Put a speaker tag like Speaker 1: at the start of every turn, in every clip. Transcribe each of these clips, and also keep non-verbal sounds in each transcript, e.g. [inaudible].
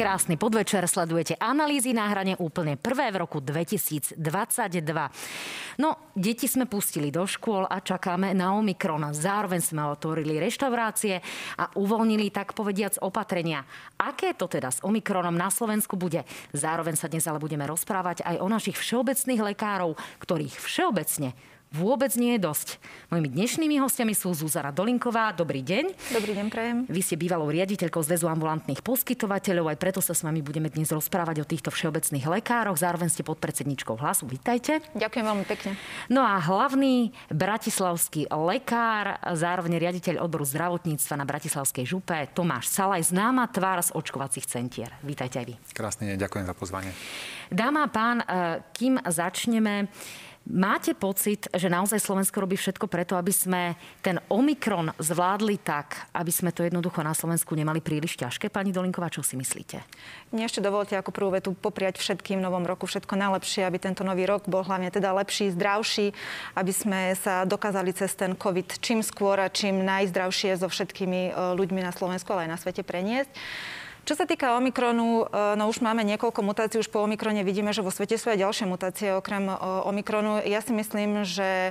Speaker 1: Krásny podvečer, sledujete analýzy na hrane úplne prvé v roku 2022. No, deti sme pustili do škôl a čakáme na Omikron. Zároveň sme otvorili reštaurácie a uvoľnili tak povediac opatrenia. Aké to teda s Omikronom na Slovensku bude? Zároveň sa dnes ale budeme rozprávať aj o našich všeobecných lekárov, ktorých všeobecne vôbec nie je dosť. Mojimi dnešnými hostiami sú Zuzana Dolinková. Dobrý deň.
Speaker 2: Dobrý deň, prajem.
Speaker 1: Vy ste bývalou riaditeľkou Zväzu ambulantných poskytovateľov, aj preto sa s vami budeme dnes rozprávať o týchto všeobecných lekároch. Zároveň ste podpredsedničkou hlasu. Vítajte.
Speaker 2: Ďakujem veľmi pekne.
Speaker 1: No a hlavný bratislavský lekár, zároveň riaditeľ odboru zdravotníctva na Bratislavskej župe, Tomáš Salaj, známa tvár z očkovacích centier. Vítajte aj vy.
Speaker 3: Krásne, ďakujem za pozvanie.
Speaker 1: Dáma a pán, eh, kým začneme, Máte pocit, že naozaj Slovensko robí všetko preto, aby sme ten Omikron zvládli tak, aby sme to jednoducho na Slovensku nemali príliš ťažké? Pani Dolinková, čo si myslíte?
Speaker 2: Mne ešte dovolte ako prvú vetu popriať všetkým novom roku všetko najlepšie, aby tento nový rok bol hlavne teda lepší, zdravší, aby sme sa dokázali cez ten COVID čím skôr a čím najzdravšie so všetkými e, ľuďmi na Slovensku, ale aj na svete preniesť. Čo sa týka Omikronu, e, no už máme niekoľko mutácií, už po Omikrone vidíme, že vo svete sú aj ďalšie mutácie okrem e, Omikronu. Ja si myslím, že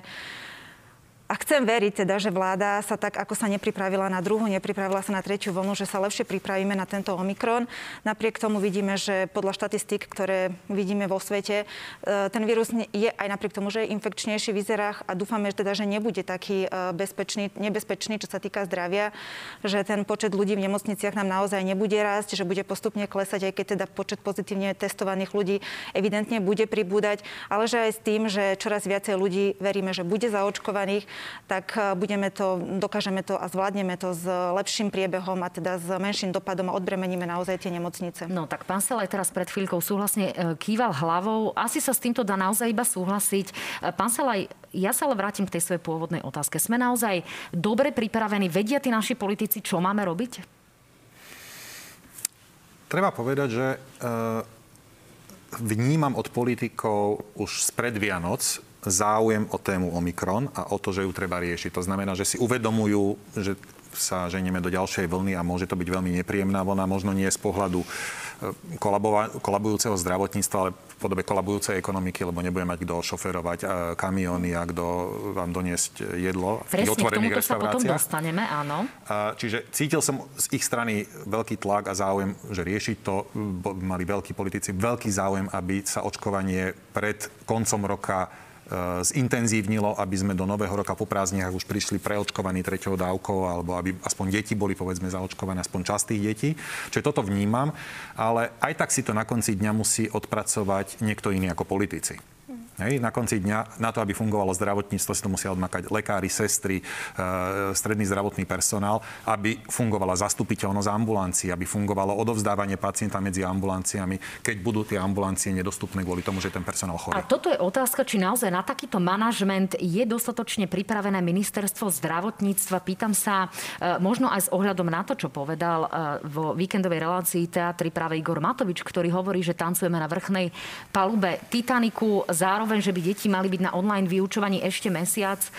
Speaker 2: a chcem veriť teda, že vláda sa tak, ako sa nepripravila na druhú, nepripravila sa na tretiu vlnu, že sa lepšie pripravíme na tento Omikron. Napriek tomu vidíme, že podľa štatistík, ktoré vidíme vo svete, e, ten vírus je aj napriek tomu, že je infekčnejší v izerách a dúfame teda, že nebude taký e, bezpečný, nebezpečný, čo sa týka zdravia, že ten počet ľudí v nemocniciach nám naozaj nebude rásť, že bude postupne klesať, aj keď teda počet pozitívne testovaných ľudí evidentne bude pribúdať, ale že aj s tým, že čoraz viacej ľudí veríme, že bude zaočkovaných, tak eh, budeme to, dokážeme to a zvládneme to s lepším priebehom a teda s menším dopadom a odbremeníme naozaj tie nemocnice.
Speaker 1: No tak pán Selaj teraz pred chvíľkou súhlasne eh, kýval hlavou. Asi sa s týmto dá naozaj iba súhlasiť. Eh, pán Selaj, ja sa ale vrátim k tej svojej pôvodnej otázke. Sme naozaj dobre pripravení? Vedia tí naši politici, čo máme robiť?
Speaker 3: Treba povedať, že vnímam od politikov už spred Vianoc záujem o tému Omikron a o to, že ju treba riešiť. To znamená, že si uvedomujú, že sa ženieme do ďalšej vlny a môže to byť veľmi nepríjemná vlna, možno nie z pohľadu e, kolabujúceho zdravotníctva, ale v podobe kolabujúcej ekonomiky, lebo nebude mať kto šoferovať e, kamióny a kto vám doniesť jedlo
Speaker 1: Presne, otvorených k sa potom dostaneme, áno.
Speaker 3: Čiže cítil som z ich strany veľký tlak a záujem, že riešiť to. Mali veľkí politici veľký záujem, aby sa očkovanie pred koncom roka zintenzívnilo, aby sme do nového roka po prázdninách už prišli preočkovaní treťou dávkou, alebo aby aspoň deti boli povedzme zaočkované, aspoň časť tých detí. Čiže toto vnímam, ale aj tak si to na konci dňa musí odpracovať niekto iný ako politici. Hej, na konci dňa, na to, aby fungovalo zdravotníctvo, si to musia odmakať lekári, sestry, e, stredný zdravotný personál, aby fungovala zastupiteľnosť ambulancií, aby fungovalo odovzdávanie pacienta medzi ambulanciami, keď budú tie ambulancie nedostupné kvôli tomu, že ten personál chorý.
Speaker 1: A toto je otázka, či naozaj na takýto manažment je dostatočne pripravené ministerstvo zdravotníctva. Pýtam sa, e, možno aj s ohľadom na to, čo povedal e, vo víkendovej relácii teatri práve Igor Matovič, ktorý hovorí, že tancujeme na vrchnej palube Titaniku, zároveň zároveň, že by deti mali byť na online vyučovaní ešte mesiac. E,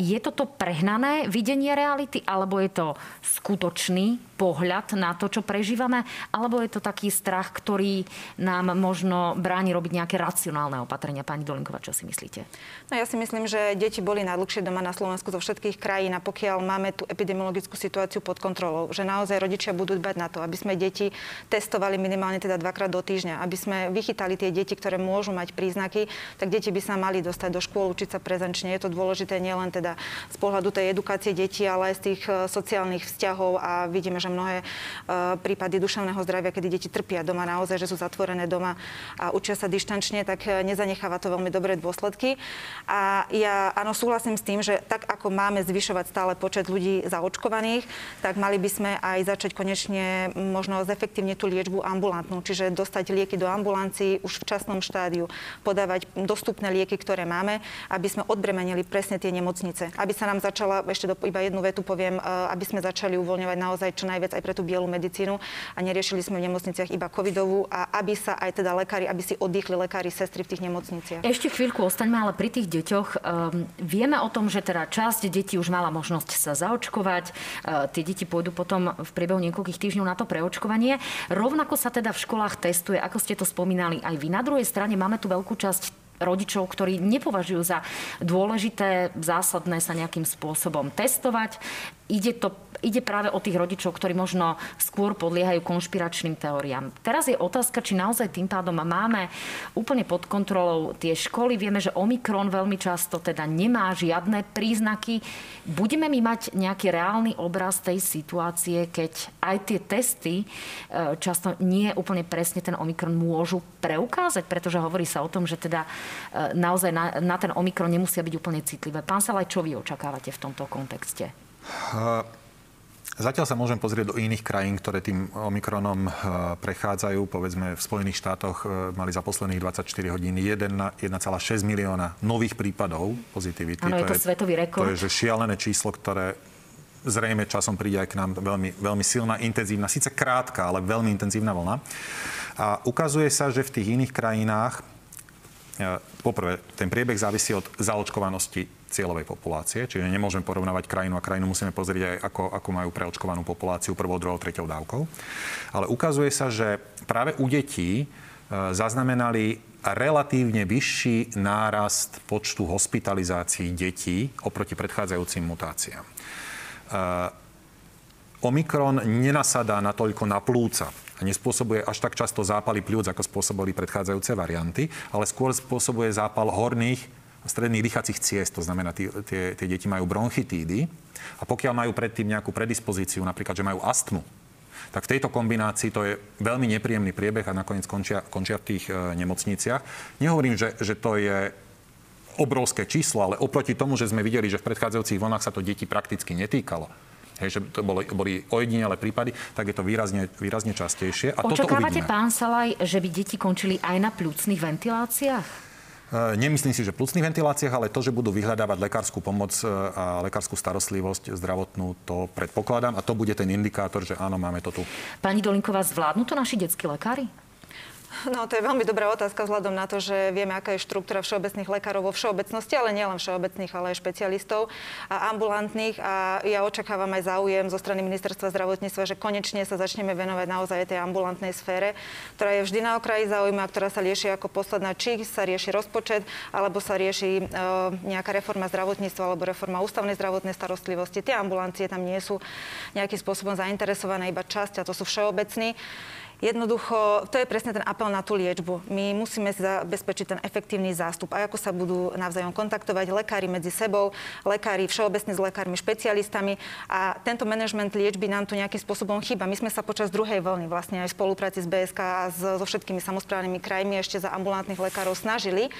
Speaker 1: je toto prehnané videnie reality, alebo je to skutočný pohľad na to, čo prežívame, alebo je to taký strach, ktorý nám možno bráni robiť nejaké racionálne opatrenia? Pani Dolinková, čo si myslíte?
Speaker 2: No ja si myslím, že deti boli najdlhšie doma na Slovensku zo všetkých krajín a pokiaľ máme tú epidemiologickú situáciu pod kontrolou, že naozaj rodičia budú dbať na to, aby sme deti testovali minimálne teda dvakrát do týždňa, aby sme vychytali tie deti, ktoré môžu mať príznaky, tak deti by sa mali dostať do škôl, učiť sa prezenčne. Je to dôležité nielen teda z pohľadu tej edukácie detí, ale aj z tých e, sociálnych vzťahov a vidíme, že mnohé e, prípady duševného zdravia, kedy deti trpia doma naozaj, že sú zatvorené doma a učia sa dištančne, tak e, nezanecháva to veľmi dobré dôsledky. A ja áno, súhlasím s tým, že tak ako máme zvyšovať stále počet ľudí zaočkovaných, tak mali by sme aj začať konečne možno zefektívne tú liečbu ambulantnú, čiže dostať lieky do ambulancií už v časnom štádiu, podávať dostupné lieky, ktoré máme, aby sme odbremenili presne tie nemocnice. Aby sa nám začala, ešte do, iba jednu vetu poviem, e, aby sme začali uvoľňovať naozaj čo najviac aj pre tú bielu medicínu a neriešili sme v nemocniciach iba covidovú a aby sa aj teda lekári, aby si oddychli lekári, sestry v tých nemocniciach.
Speaker 1: Ešte chvíľku ostaňme ale pri tých deťoch. Um, vieme o tom, že teda časť detí už mala možnosť sa zaočkovať. Uh, tie deti pôjdu potom v priebehu niekoľkých týždňov na to preočkovanie. Rovnako sa teda v školách testuje, ako ste to spomínali aj vy. Na druhej strane máme tu veľkú časť rodičov, ktorí nepovažujú za dôležité, zásadné sa nejakým spôsobom testovať. Ide to ide práve o tých rodičov, ktorí možno skôr podliehajú konšpiračným teóriám. Teraz je otázka, či naozaj tým pádom máme úplne pod kontrolou tie školy. Vieme, že Omikron veľmi často teda nemá žiadne príznaky. Budeme my mať nejaký reálny obraz tej situácie, keď aj tie testy e, často nie úplne presne ten Omikron môžu preukázať, pretože hovorí sa o tom, že teda e, naozaj na, na ten Omikron nemusia byť úplne citlivé. Pán Salaj, čo vy očakávate v tomto kontexte? Uh...
Speaker 3: Zatiaľ sa môžem pozrieť do iných krajín, ktoré tým Omikronom e, prechádzajú. Povedzme, v Spojených štátoch e, mali za posledných 24 hodín 1,6 milióna nových prípadov pozitivity.
Speaker 1: To je to svetový rekord.
Speaker 3: To je že šialené číslo, ktoré zrejme časom príde aj k nám veľmi, veľmi silná, intenzívna, síce krátka, ale veľmi intenzívna vlna. A ukazuje sa, že v tých iných krajinách poprvé, ten priebeh závisí od zaočkovanosti cieľovej populácie, čiže nemôžeme porovnávať krajinu a krajinu, musíme pozrieť aj, ako, ako majú preočkovanú populáciu prvou, druhou, treťou dávkou. Ale ukazuje sa, že práve u detí e, zaznamenali relatívne vyšší nárast počtu hospitalizácií detí oproti predchádzajúcim mutáciám. E, Omikron nenasadá natoľko na plúca a nespôsobuje až tak často zápaly pľúc, ako spôsobili predchádzajúce varianty, ale skôr spôsobuje zápal horných stredných dýchacích ciest, to znamená, tí, tie, tie deti majú bronchitídy a pokiaľ majú predtým nejakú predispozíciu, napríklad, že majú astmu, tak v tejto kombinácii to je veľmi nepríjemný priebeh a nakoniec končia, končia v tých e, nemocniciach. Nehovorím, že, že to je obrovské číslo, ale oproti tomu, že sme videli, že v predchádzajúcich vlnách sa to deti prakticky netýkalo, hej, že to boli, boli ojedinelé prípady, tak je to výrazne, výrazne častejšie.
Speaker 1: A Očakávate, pán Salaj, že by deti končili aj na plúcnych ventiláciách?
Speaker 3: E, nemyslím si, že v plúcnych ventiláciách, ale to, že budú vyhľadávať lekárskú pomoc e, a lekárskú starostlivosť zdravotnú, to predpokladám a to bude ten indikátor, že áno, máme to tu.
Speaker 1: Pani Dolinková, zvládnu to naši detskí lekári?
Speaker 2: No, to je veľmi dobrá otázka vzhľadom na to, že vieme, aká je štruktúra všeobecných lekárov vo všeobecnosti, ale nielen všeobecných, ale aj špecialistov a ambulantných. A ja očakávam aj záujem zo strany ministerstva zdravotníctva, že konečne sa začneme venovať naozaj tej ambulantnej sfére, ktorá je vždy na okraji záujma, ktorá sa rieši ako posledná, či sa rieši rozpočet, alebo sa rieši e, nejaká reforma zdravotníctva alebo reforma ústavnej zdravotnej starostlivosti. Tie ambulancie tam nie sú nejakým spôsobom zainteresované, iba časť, a to sú všeobecní. Jednoducho, to je presne ten apel na tú liečbu. My musíme zabezpečiť ten efektívny zástup. A ako sa budú navzájom kontaktovať lekári medzi sebou, lekári všeobecne s lekármi, špecialistami. A tento manažment liečby nám tu nejakým spôsobom chýba. My sme sa počas druhej vlny vlastne aj v spolupráci s BSK a so všetkými samozprávnymi krajmi ešte za ambulantných lekárov snažili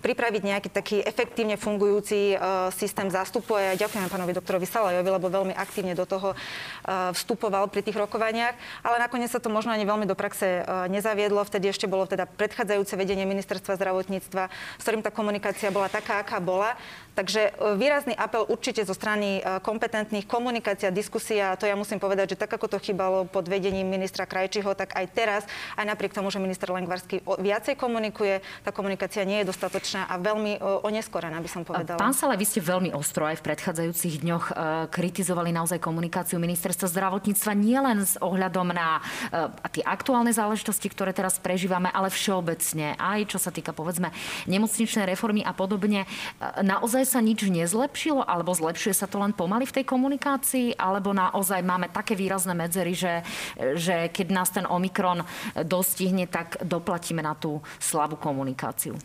Speaker 2: pripraviť nejaký taký efektívne fungujúci uh, systém zástupu. A ja ďakujem pánovi doktorovi Salajovi, lebo veľmi aktívne do toho uh, vstupoval pri tých rokovaniach. Ale nakoniec sa to možno ani veľmi do praxe uh, nezaviedlo. Vtedy ešte bolo teda predchádzajúce vedenie ministerstva zdravotníctva, s ktorým tá komunikácia bola taká, aká bola. Takže výrazný apel určite zo strany kompetentných, komunikácia, diskusia, to ja musím povedať, že tak ako to chýbalo pod vedením ministra Krajčiho, tak aj teraz, aj napriek tomu, že minister Lengvarský viacej komunikuje, tá komunikácia nie je dostatočná a veľmi oneskorená, by som povedala.
Speaker 1: Pán Sale, vy ste veľmi ostro aj v predchádzajúcich dňoch e, kritizovali naozaj komunikáciu ministerstva zdravotníctva nielen s ohľadom na e, tie aktuálne záležitosti, ktoré teraz prežívame, ale všeobecne, aj čo sa týka povedzme nemocničnej reformy a podobne. E, naozaj sa nič nezlepšilo, alebo zlepšuje sa to len pomaly v tej komunikácii, alebo naozaj máme také výrazné medzery, že, že keď nás ten Omikron dostihne, tak doplatíme na tú slabú komunikáciu.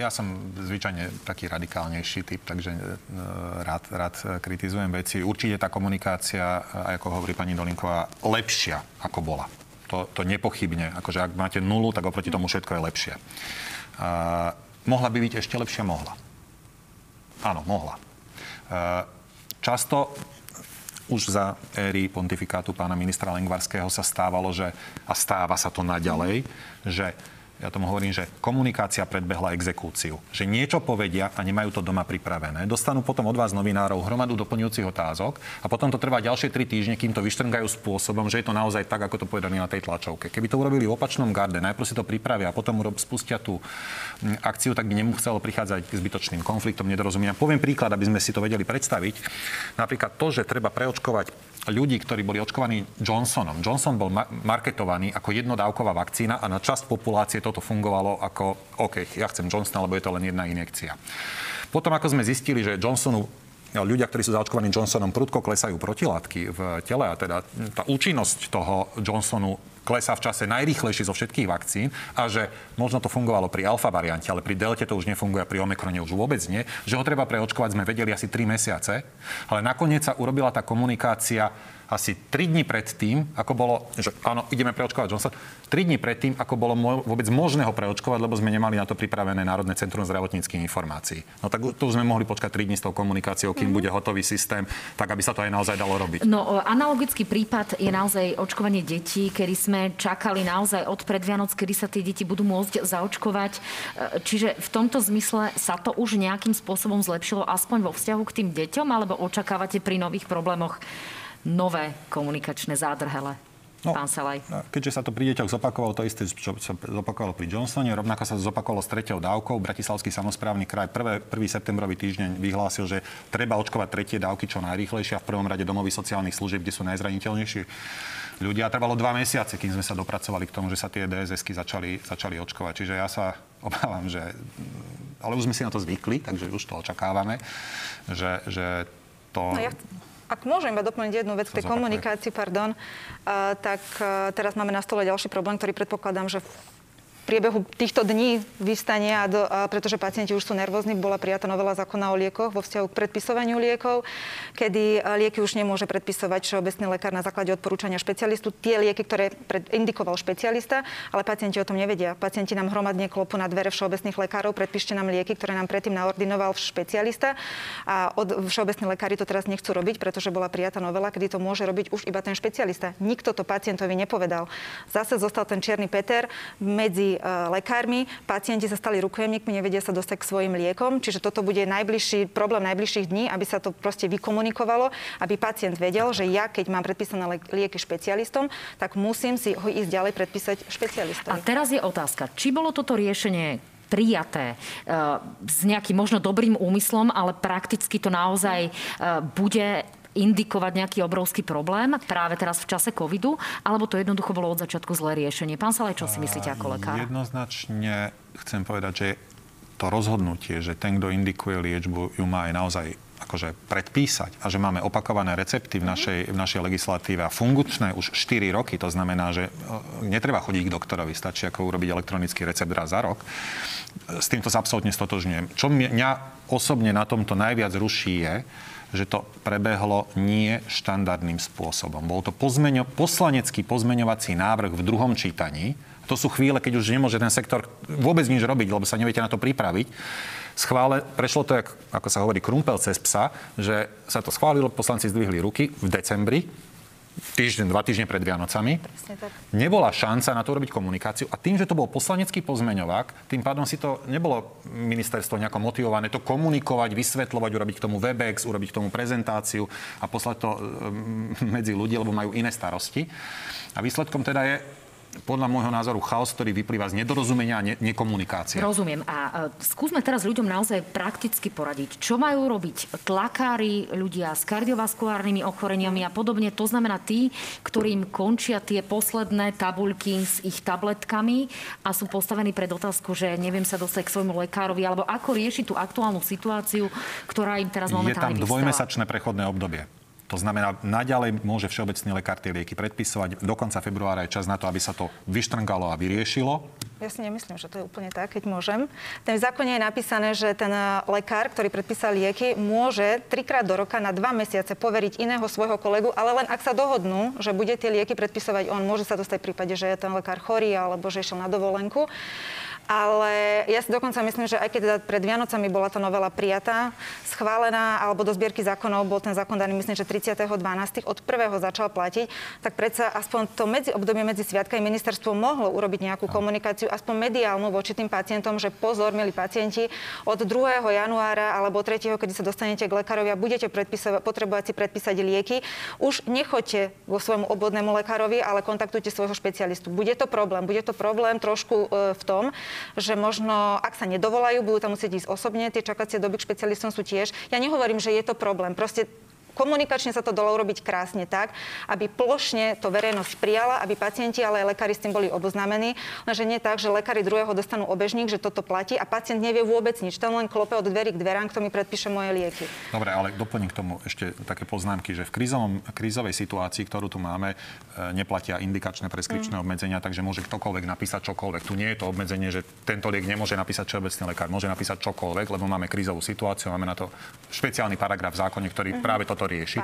Speaker 3: Ja som zvyčajne taký radikálnejší typ, takže e, rád, rád kritizujem veci. Určite tá komunikácia, ako hovorí pani Dolinková, lepšia ako bola. To, to nepochybne. Akože ak máte nulu, tak oproti tomu všetko je lepšie. Mohla by byť ešte lepšia? Mohla. Áno, mohla. Uh, často už za éry pontifikátu pána ministra Lengvarského sa stávalo, že, a stáva sa to naďalej, že ja tomu hovorím, že komunikácia predbehla exekúciu. Že niečo povedia a nemajú to doma pripravené. Dostanú potom od vás novinárov hromadu doplňujúcich otázok a potom to trvá ďalšie tri týždne, kým to vyštrngajú spôsobom, že je to naozaj tak, ako to povedali na tej tlačovke. Keby to urobili v opačnom garde, najprv si to pripravia a potom spustia tú akciu, tak by nemuselo prichádzať k zbytočným konfliktom, nedorozumenia. Poviem príklad, aby sme si to vedeli predstaviť. Napríklad to, že treba preočkovať ľudí, ktorí boli očkovaní Johnsonom. Johnson bol ma- marketovaný ako jednodávková vakcína a na časť populácie toto fungovalo ako, OK, ja chcem Johnsona, lebo je to len jedna injekcia. Potom, ako sme zistili, že Johnsonu ľudia, ktorí sú zaočkovaní Johnsonom, prudko klesajú protilátky v tele a teda tá účinnosť toho Johnsonu klesá v čase najrýchlejšie zo všetkých vakcín a že možno to fungovalo pri alfa variante, ale pri delte to už nefunguje, pri omikrone už vôbec nie, že ho treba preočkovať, sme vedeli asi 3 mesiace, ale nakoniec sa urobila tá komunikácia asi 3 dní pred tým, ako bolo, že áno, ideme preočkovať Johnson, 3 dní pred tým, ako bolo mo- vôbec možné ho preočkovať, lebo sme nemali na to pripravené Národné centrum zdravotníckých informácií. No tak tu sme mohli počkať 3 dní s tou komunikáciou, kým mm-hmm. bude hotový systém, tak aby sa to aj naozaj dalo robiť.
Speaker 1: No, analogický prípad je naozaj očkovanie detí, kedy sme čakali naozaj od predvianoc, kedy sa tie deti budú môcť zaočkovať. E, čiže v tomto zmysle sa to už nejakým spôsobom zlepšilo, aspoň vo vzťahu k tým deťom, alebo očakávate pri nových problémoch nové komunikačné zádrhele? No, pán Salaj.
Speaker 3: No, keďže sa to pri deťoch zopakovalo to isté, čo sa zopakovalo pri Johnsone, rovnako sa zopakovalo s tretou dávkou. Bratislavský samozprávny kraj 1. 1. septembrový týždeň vyhlásil, že treba očkovať tretie dávky čo najrýchlejšie a v prvom rade domovy sociálnych služieb, kde sú najzraniteľnejší ľudia. Trvalo dva mesiace, kým sme sa dopracovali k tomu, že sa tie DSS-ky začali, začali očkovať. Čiže ja sa [laughs] obávam, že... Ale už sme si na to zvykli, takže už to očakávame, že, že to... No ja
Speaker 2: ak môžem iba doplniť jednu vec k tej komunikácii, pardon, tak teraz máme na stole ďalší problém, ktorý predpokladám, že priebehu týchto dní vystane, a do, a pretože pacienti už sú nervózni, bola prijatá novela zákona o liekoch vo vzťahu k predpisovaniu liekov, kedy lieky už nemôže predpisovať všeobecný lekár na základe odporúčania špecialistu. Tie lieky, ktoré indikoval špecialista, ale pacienti o tom nevedia. Pacienti nám hromadne klopu na dvere všeobecných lekárov, predpíšte nám lieky, ktoré nám predtým naordinoval špecialista. A od, všeobecní lekári to teraz nechcú robiť, pretože bola prijatá novela, kedy to môže robiť už iba ten špecialista. Nikto to pacientovi nepovedal. Zase zostal ten čierny Peter medzi E, lekármi, pacienti sa stali rukojemníkmi, nevedia sa dostať k svojim liekom, čiže toto bude najbližší problém najbližších dní, aby sa to proste vykomunikovalo, aby pacient vedel, že ja, keď mám predpísané lieky špecialistom, tak musím si ho ísť ďalej predpísať špecialistom.
Speaker 1: A teraz je otázka, či bolo toto riešenie prijaté e, s nejakým možno dobrým úmyslom, ale prakticky to naozaj e, bude indikovať nejaký obrovský problém práve teraz v čase covidu, alebo to jednoducho bolo od začiatku zlé riešenie? Pán Salaj, čo si myslíte ako lekár?
Speaker 3: Jednoznačne chcem povedať, že to rozhodnutie, že ten, kto indikuje liečbu, ju má aj naozaj akože predpísať a že máme opakované recepty v našej, v našej legislatíve a funkčné už 4 roky, to znamená, že e, netreba chodiť k doktorovi, stačí ako urobiť elektronický recept raz za rok. S týmto sa absolútne stotožňujem. Čo mňa osobne na tomto najviac ruší je, že to prebehlo nie štandardným spôsobom. Bol to pozmeňo, poslanecký pozmeňovací návrh v druhom čítaní. To sú chvíle, keď už nemôže ten sektor vôbec nič robiť, lebo sa neviete na to pripraviť. Schvále, prešlo to, ako sa hovorí, krumpel cez psa, že sa to schválilo, poslanci zdvihli ruky v decembri, týždeň, dva týždne pred Vianocami. Nebola šanca na to urobiť komunikáciu a tým, že to bol poslanecký pozmeňovák, tým pádom si to nebolo ministerstvo nejako motivované to komunikovať, vysvetľovať, urobiť k tomu Webex, urobiť k tomu prezentáciu a poslať to medzi ľudí, lebo majú iné starosti. A výsledkom teda je podľa môjho názoru chaos, ktorý vyplýva z nedorozumenia a ne- nekomunikácie.
Speaker 1: Rozumiem. A e, skúsme teraz ľuďom naozaj prakticky poradiť. Čo majú robiť tlakári, ľudia s kardiovaskulárnymi ochoreniami a podobne? To znamená tí, ktorým končia tie posledné tabuľky s ich tabletkami a sú postavení pred otázku, že neviem sa dostať k svojmu lekárovi, alebo ako riešiť tú aktuálnu situáciu, ktorá im teraz momentálne
Speaker 3: Je tam dvojmesačné prechodné obdobie. To znamená, naďalej môže všeobecný lekár tie lieky predpisovať. Do konca februára je čas na to, aby sa to vyštrngalo a vyriešilo.
Speaker 2: Ja si nemyslím, že to je úplne tak, keď môžem. Ten zákone je napísané, že ten eh, lekár, ktorý predpísal lieky, môže trikrát do roka na dva mesiace poveriť iného svojho kolegu, ale len ak sa dohodnú, že bude tie lieky predpisovať on, môže sa dostať v prípade, že je ten lekár chorý alebo že išiel na dovolenku. Ale ja si dokonca myslím, že aj keď teda pred Vianocami bola tá novela prijatá, schválená, alebo do zbierky zákonov bol ten zákon daný, myslím, že 30.12. od prvého začal platiť, tak predsa aspoň to medzi obdobie medzi sviatkami ministerstvo mohlo urobiť nejakú komunikáciu, aspoň mediálnu voči tým pacientom, že pozor, milí pacienti, od 2. januára alebo 3. keď sa dostanete k lekárovi a budete potrebovať si predpísať lieky, už nechoďte vo svojmu obvodnému lekárovi, ale kontaktujte svojho špecialistu. Bude to problém, bude to problém trošku e, v tom, že možno, ak sa nedovolajú, budú tam musieť ísť osobne, tie čakacie doby k špecialistom sú tiež. Ja nehovorím, že je to problém. Proste komunikačne sa to dalo urobiť krásne tak, aby plošne to verejnosť prijala, aby pacienti, ale aj lekári s tým boli oboznámení. Lenže nie tak, že lekári druhého dostanú obežník, že toto platí a pacient nevie vôbec nič. Ten len klope od dverí k dverám, kto mi predpíše moje lieky.
Speaker 3: Dobre, ale doplním k tomu ešte také poznámky, že v krízovom, krízovej situácii, ktorú tu máme, e, neplatia indikačné preskripčné mm. obmedzenia, takže môže ktokoľvek napísať čokoľvek. Tu nie je to obmedzenie, že tento liek nemôže napísať všeobecný lekár, môže napísať čokoľvek, lebo máme krízovú situáciu, máme na to špeciálny paragraf v zákone, ktorý mm. práve toto rieši.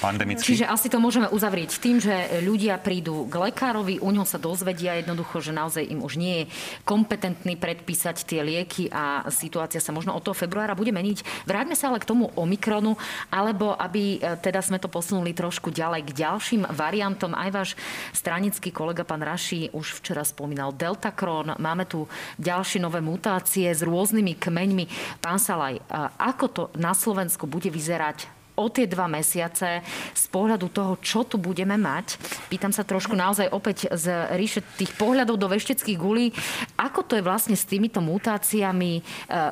Speaker 2: Pandemicky.
Speaker 1: Čiže asi to môžeme uzavrieť tým, že ľudia prídu k lekárovi, u ňoho sa dozvedia jednoducho, že naozaj im už nie je kompetentný predpísať tie lieky a situácia sa možno od toho februára bude meniť. Vráťme sa ale k tomu Omikronu, alebo aby e, teda sme to posunuli trošku ďalej k ďalším variantom. Aj váš stranický kolega pán Raši už včera spomínal Deltakron. Máme tu ďalšie nové mutácie s rôznymi kmeňmi. Pán Salaj, ako to na Slovensku bude vyzerať o tie dva mesiace z pohľadu toho, čo tu budeme mať. Pýtam sa trošku naozaj opäť z ríše tých pohľadov do vešteckých gulí. Ako to je vlastne s týmito mutáciami? E,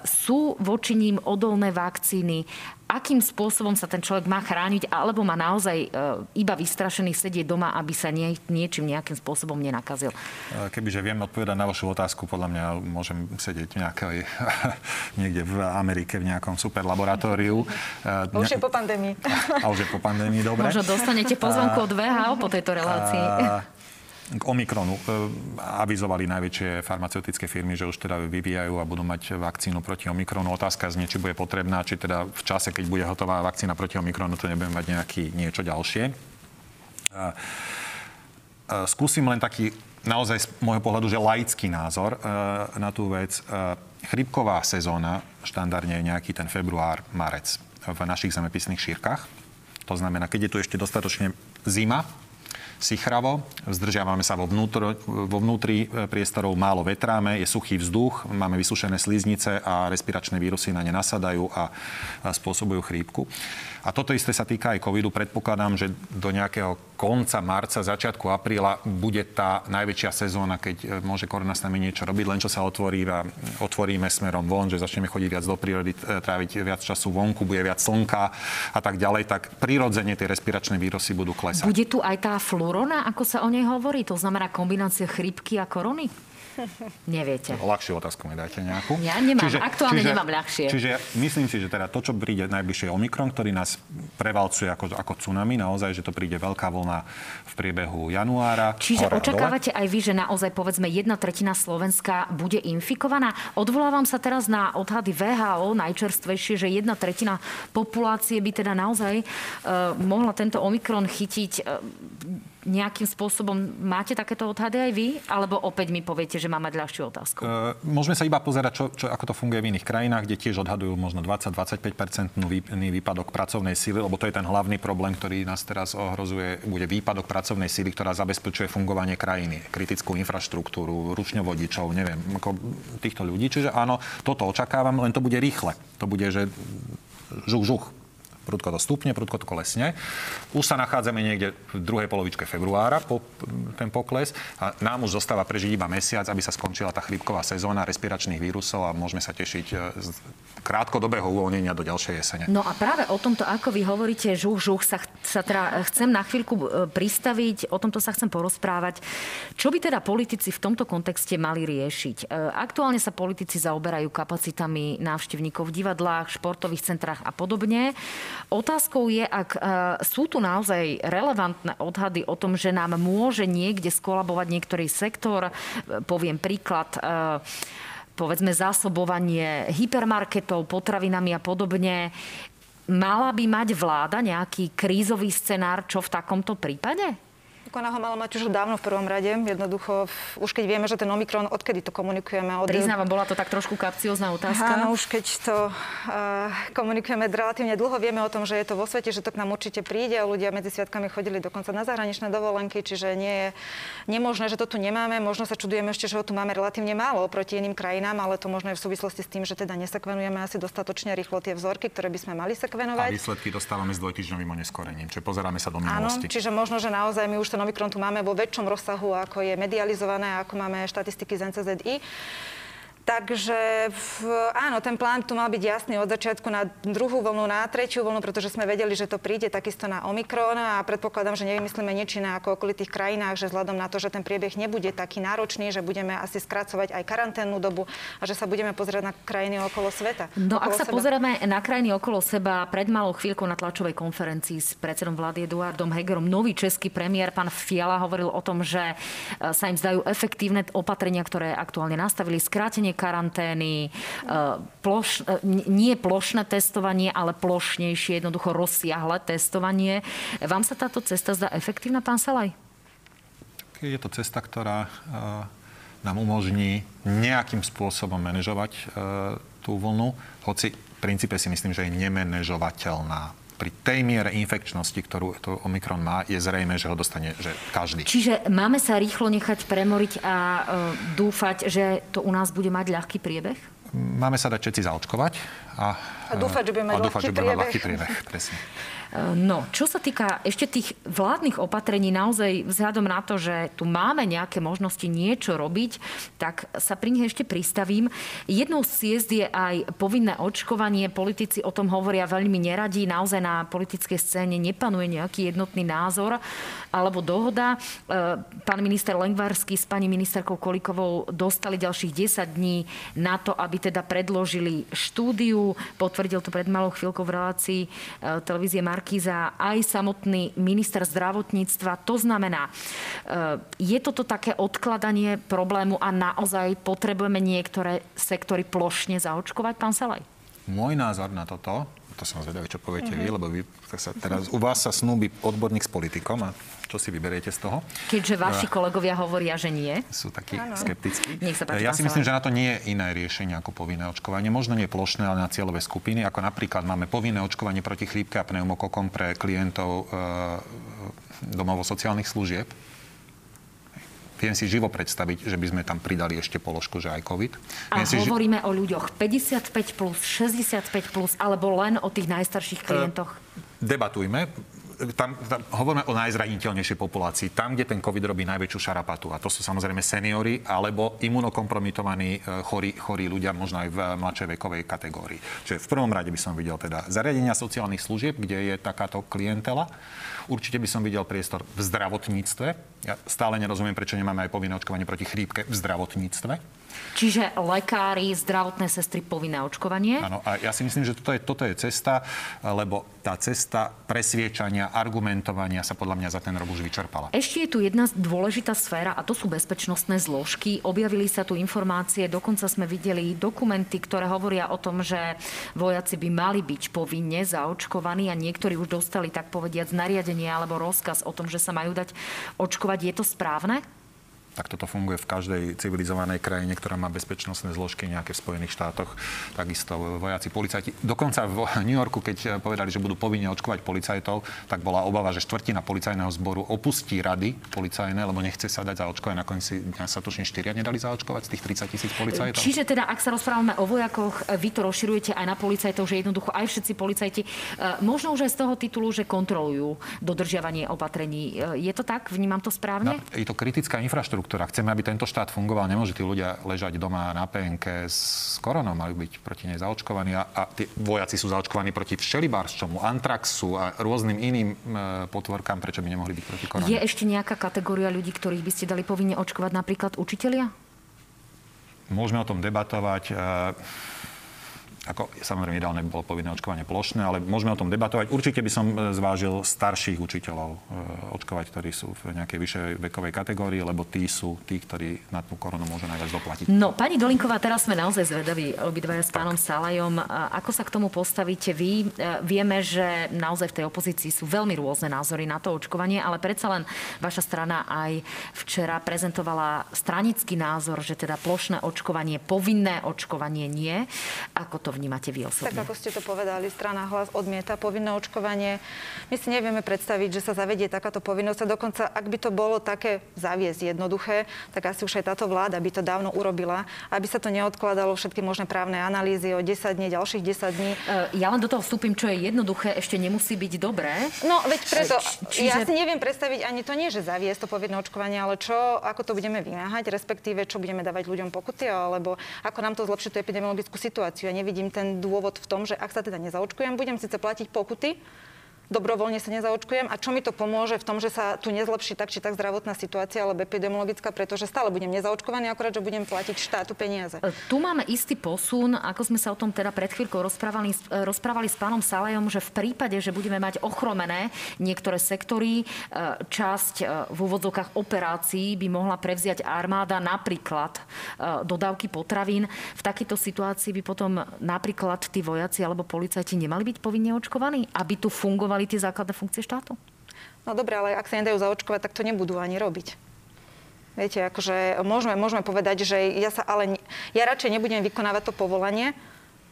Speaker 1: sú voči ním odolné vakcíny? Akým spôsobom sa ten človek má chrániť, alebo má naozaj e, iba vystrašený sedieť doma, aby sa nie, niečím nejakým spôsobom nenakazil?
Speaker 3: E, kebyže viem odpovedať na vašu otázku, podľa mňa môžem sedieť nejakej, [laughs] niekde v Amerike v nejakom super laboratóriu.
Speaker 2: A už je po pandémii.
Speaker 3: A už je po pandémii, dobre.
Speaker 1: Možno dostanete pozvanku od VHO po tejto relácii. A,
Speaker 3: k Omikronu e, avizovali najväčšie farmaceutické firmy, že už teda vyvíjajú a budú mať vakcínu proti Omikronu. Otázka znie, či bude potrebná, či teda v čase, keď bude hotová vakcína proti Omikronu, to nebudeme mať nejaký niečo ďalšie. Skúsim len taký naozaj z môjho pohľadu, že laický názor e, na tú vec. E, chrypková sezóna štandardne je nejaký ten február, marec v našich zemepisných šírkach. To znamená, keď je tu ešte dostatočne zima, sichravo, zdržiavame sa vo, vnútro, vo vnútri e, priestorov, málo vetráme, je suchý vzduch, máme vysušené sliznice a respiračné vírusy na ne nasadajú a, a spôsobujú chrípku. A toto isté sa týka aj covidu. Predpokladám, že do nejakého konca marca, začiatku apríla bude tá najväčšia sezóna, keď e, môže korona s nami niečo robiť, len čo sa otvorí a otvoríme smerom von, že začneme chodiť viac do prírody, e, tráviť viac času vonku, bude viac slnka a tak ďalej, tak prirodzene tie respiračné vírusy budú klesať.
Speaker 1: Bude tu aj tá flurona, ako sa o nej hovorí? To znamená kombinácia chrypky a korony? [laughs] Neviete.
Speaker 3: Ľahšiu otázku mi dajte nejakú.
Speaker 1: Ja nemám, čiže, aktuálne čiže, nemám ľahšie.
Speaker 3: Čiže myslím si, že teda to, čo príde najbližšie Omikron, ktorý nás prevalcuje ako, ako tsunami, naozaj, že to príde veľká vlna v priebehu januára.
Speaker 1: Čiže hore očakávate aj vy, že naozaj povedzme jedna tretina Slovenska bude infikovaná? Odvolávam sa teraz na odhady VHO najčerstvejšie, že jedna tretina populácie by teda naozaj uh, mohla tento Omikron chytiť. Uh, nejakým spôsobom máte takéto odhady aj vy? Alebo opäť mi poviete, že mám mať ľahšiu otázku? Uh,
Speaker 3: môžeme sa iba pozerať, čo, čo, ako to funguje v iných krajinách, kde tiež odhadujú možno 20-25% výpadok pracovnej síly, lebo to je ten hlavný problém, ktorý nás teraz ohrozuje, bude výpadok pracovnej síly, ktorá zabezpečuje fungovanie krajiny, kritickú infraštruktúru, ručňovodičov, neviem, ako týchto ľudí. Čiže áno, toto očakávam, len to bude rýchle. To bude, že žuch, žuch, prudko to stupne, prudko to kolesne. Už sa nachádzame niekde v druhej polovičke februára, po, ten pokles, a nám už zostáva prežiť iba mesiac, aby sa skončila tá chrípková sezóna respiračných vírusov a môžeme sa tešiť e, z krátkodobého uvoľnenia do ďalšej jesene.
Speaker 1: No a práve o tomto, ako vy hovoríte, žuch, žuch, sa, sa teda chcem na chvíľku e, pristaviť, o tomto sa chcem porozprávať. Čo by teda politici v tomto kontexte mali riešiť? E, aktuálne sa politici zaoberajú kapacitami návštevníkov v divadlách, športových centrách a podobne. Otázkou je, ak e, sú tu naozaj relevantné odhady o tom, že nám môže niekde skolabovať niektorý sektor. E, poviem príklad e, povedzme zásobovanie hypermarketov, potravinami a podobne. Mala by mať vláda nejaký krízový scenár, čo v takomto prípade?
Speaker 2: Ona ho mala mať už dávno v prvom rade. Jednoducho, už keď vieme, že ten Omikron, odkedy to komunikujeme? Od...
Speaker 1: Priznávam, bola to tak trošku kapciozná otázka.
Speaker 2: Áno, už keď to uh, komunikujeme relatívne dlho, vieme o tom, že je to vo svete, že to k nám určite príde a ľudia medzi sviatkami chodili dokonca na zahraničné dovolenky, čiže nie je nemožné, že to tu nemáme. Možno sa čudujeme ešte, že ho tu máme relatívne málo proti iným krajinám, ale to možno je v súvislosti s tým, že teda nesekvenujeme asi dostatočne rýchlo tie vzorky, ktoré by sme mali sekvenovať.
Speaker 3: A výsledky dostávame s dvojtýždňovým oneskorením, čiže pozeráme sa do minulosti.
Speaker 2: Áno, čiže možno, že naozaj my už ten Omikron tu máme vo väčšom rozsahu, ako je medializované, ako máme štatistiky z NCZI. Takže v, áno, ten plán tu mal byť jasný od začiatku na druhú vlnu, na tretiu vlnu, pretože sme vedeli, že to príde takisto na Omikron a predpokladám, že nevymyslíme niečo na ako okolitých krajinách, že vzhľadom na to, že ten priebeh nebude taký náročný, že budeme asi skracovať aj karanténnu dobu a že sa budeme pozerať na krajiny okolo sveta.
Speaker 1: No
Speaker 2: okolo
Speaker 1: ak sa seba. pozrieme na krajiny okolo seba, pred malou chvíľkou na tlačovej konferencii s predsedom vlády Eduardom Hegerom, nový český premiér, pán Fiala, hovoril o tom, že e, sa im zdajú efektívne opatrenia, ktoré aktuálne nastavili, skrátenie karantény, e, ploš, e, nie plošné testovanie, ale plošnejšie, jednoducho rozsiahle testovanie. Vám sa táto cesta zdá efektívna, pán Salaj?
Speaker 3: Je to cesta, ktorá e, nám umožní nejakým spôsobom manažovať tú vlnu, hoci v princípe si myslím, že je nemenežovateľná pri tej miere infekčnosti, ktorú to Omikron má, je zrejme, že ho dostane že každý.
Speaker 1: Čiže máme sa rýchlo nechať premoriť a uh, dúfať, že to u nás bude mať ľahký priebeh?
Speaker 3: Máme sa dať všetci zaočkovať
Speaker 2: a, a dúfať, že budeme mať, ľahký,
Speaker 3: že mať ľahký priebeh. Presne.
Speaker 1: No, čo sa týka ešte tých vládnych opatrení, naozaj vzhľadom na to, že tu máme nejaké možnosti niečo robiť, tak sa pri nich ešte pristavím. Jednou z ciest je aj povinné očkovanie. Politici o tom hovoria veľmi neradí. Naozaj na politickej scéne nepanuje nejaký jednotný názor alebo dohoda. E, pán minister Lengvarský s pani ministerkou Kolikovou dostali ďalších 10 dní na to, aby teda predložili štúdiu. Potvrdil to pred malou chvíľkou v relácii e, televízie Mar Markiza, aj samotný minister zdravotníctva. To znamená, e, je toto také odkladanie problému a naozaj potrebujeme niektoré sektory plošne zaočkovať, pán Salaj?
Speaker 3: Môj názor na toto to som zvedavý, čo poviete mm-hmm. vy, lebo vy sa teraz, u vás sa snúbi odborník s politikom a čo si vyberiete z toho?
Speaker 1: Keďže vaši kolegovia hovoria, že nie.
Speaker 3: Sú takí ano. skeptickí.
Speaker 1: Nech sa páči,
Speaker 3: ja si myslím, že na to nie je iné riešenie ako povinné očkovanie. Možno nie plošné, ale na cieľové skupiny. Ako napríklad máme povinné očkovanie proti chrípke a pneumokokom pre klientov e, domov sociálnych služieb Viem si živo predstaviť, že by sme tam pridali ešte položku, že aj COVID.
Speaker 1: A
Speaker 3: Viem si,
Speaker 1: hovoríme že... o ľuďoch 55+, plus, 65+, plus, alebo len o tých najstarších klientoch?
Speaker 3: Debatujme tam, tam hovoríme o najzraniteľnejšej populácii, tam, kde ten COVID robí najväčšiu šarapatu. A to sú samozrejme seniory alebo imunokompromitovaní e, chorí, chorí ľudia, možno aj v mladšej vekovej kategórii. Čiže v prvom rade by som videl teda zariadenia sociálnych služieb, kde je takáto klientela. Určite by som videl priestor v zdravotníctve. Ja stále nerozumiem, prečo nemáme aj povinné očkovanie proti chrípke v zdravotníctve.
Speaker 1: Čiže lekári, zdravotné sestry, povinné očkovanie?
Speaker 3: Áno, a ja si myslím, že toto je, toto je cesta, lebo tá cesta presviečania, argumentovania sa podľa mňa za ten rok už vyčerpala.
Speaker 1: Ešte je tu jedna dôležitá sféra a to sú bezpečnostné zložky. Objavili sa tu informácie, dokonca sme videli dokumenty, ktoré hovoria o tom, že vojaci by mali byť povinne zaočkovaní a niektorí už dostali, tak povediať, nariadenie alebo rozkaz o tom, že sa majú dať očkovať. Je to správne?
Speaker 3: Tak toto funguje v každej civilizovanej krajine, ktorá má bezpečnostné zložky, nejaké v Spojených štátoch, takisto vojaci, policajti. Dokonca v New Yorku, keď povedali, že budú povinne očkovať policajtov, tak bola obava, že štvrtina policajného zboru opustí rady policajné, lebo nechce sa dať zaočkovať. Nakoniec si sa tuším štyria nedali zaočkovať z tých 30 tisíc policajtov.
Speaker 1: Čiže teda, ak sa rozprávame o vojakoch, vy to rozširujete aj na policajtov, že jednoducho aj všetci policajti, e, možno už aj z toho titulu, že kontrolujú dodržiavanie opatrení. E, je to tak? Vnímam to správne?
Speaker 3: No, je to kritická infraštruktúra štruktúra. Chceme, aby tento štát fungoval. Nemôžu tí ľudia ležať doma na PNK s koronou, majú byť proti nej zaočkovaní. A, a tí vojaci sú zaočkovaní proti všelibárščomu, antraxu a rôznym iným e, potvorkám, prečo by nemohli byť proti korone.
Speaker 1: Je ešte nejaká kategória ľudí, ktorých by ste dali povinne očkovať, napríklad učitelia?
Speaker 3: Môžeme o tom debatovať. E, ako samozrejme ideálne by bolo povinné očkovanie plošné, ale môžeme o tom debatovať. Určite by som e, zvážil starších učiteľov e, očkovať, ktorí sú v nejakej vyššej vekovej kategórii, lebo tí sú tí, ktorí na tú koronu môžu najviac doplatiť.
Speaker 1: No, pani Dolinková, teraz sme naozaj zvedaví obidvaja s pánom Salajom. Ako sa k tomu postavíte vy? E, vieme, že naozaj v tej opozícii sú veľmi rôzne názory na to očkovanie, ale predsa len vaša strana aj včera prezentovala stranický názor, že teda plošné očkovanie, povinné očkovanie nie. Ako to vnímate vy osobne?
Speaker 2: Tak ako ste to povedali, strana hlas odmieta povinné očkovanie. My si nevieme predstaviť, že sa zavedie takáto povinnosť a dokonca, ak by to bolo také zaviesť jednoduché, tak asi už aj táto vláda by to dávno urobila, aby sa to neodkladalo všetky možné právne analýzy o 10 dní, ďalších 10 dní.
Speaker 1: E, ja len do toho vstúpim, čo je jednoduché, ešte nemusí byť dobré.
Speaker 2: No, veď preto, Či, čiže... ja si neviem predstaviť ani to nie, že zaviesť to povinné očkovanie, ale čo, ako to budeme vymáhať, respektíve čo budeme dávať ľuďom pokuty, alebo ako nám to zlepší tú epidemiologickú situáciu. Ja nevidím ten dôvod v tom, že ak sa teda nezaočkujem, budem síce platiť pokuty, dobrovoľne sa nezaočkujem a čo mi to pomôže v tom, že sa tu nezlepší tak či tak zdravotná situácia alebo epidemiologická, pretože stále budem nezaočkovaný, akorát, že budem platiť štátu peniaze. E,
Speaker 1: tu máme istý posun, ako sme sa o tom teda pred chvíľkou rozprávali, e, rozprávali s pánom Salajom, že v prípade, že budeme mať ochromené niektoré sektory, e, časť v úvodzovkách operácií by mohla prevziať armáda napríklad dodávky potravín. V takejto situácii by potom napríklad tí vojaci alebo policajti nemali byť povinne očkovaní, aby tu fungovali fungovali tie základné funkcie štátu?
Speaker 2: No dobre, ale ak sa nedajú zaočkovať, tak to nebudú ani robiť. Viete, akože môžeme, môžeme povedať, že ja sa ale, ja radšej nebudem vykonávať to povolanie,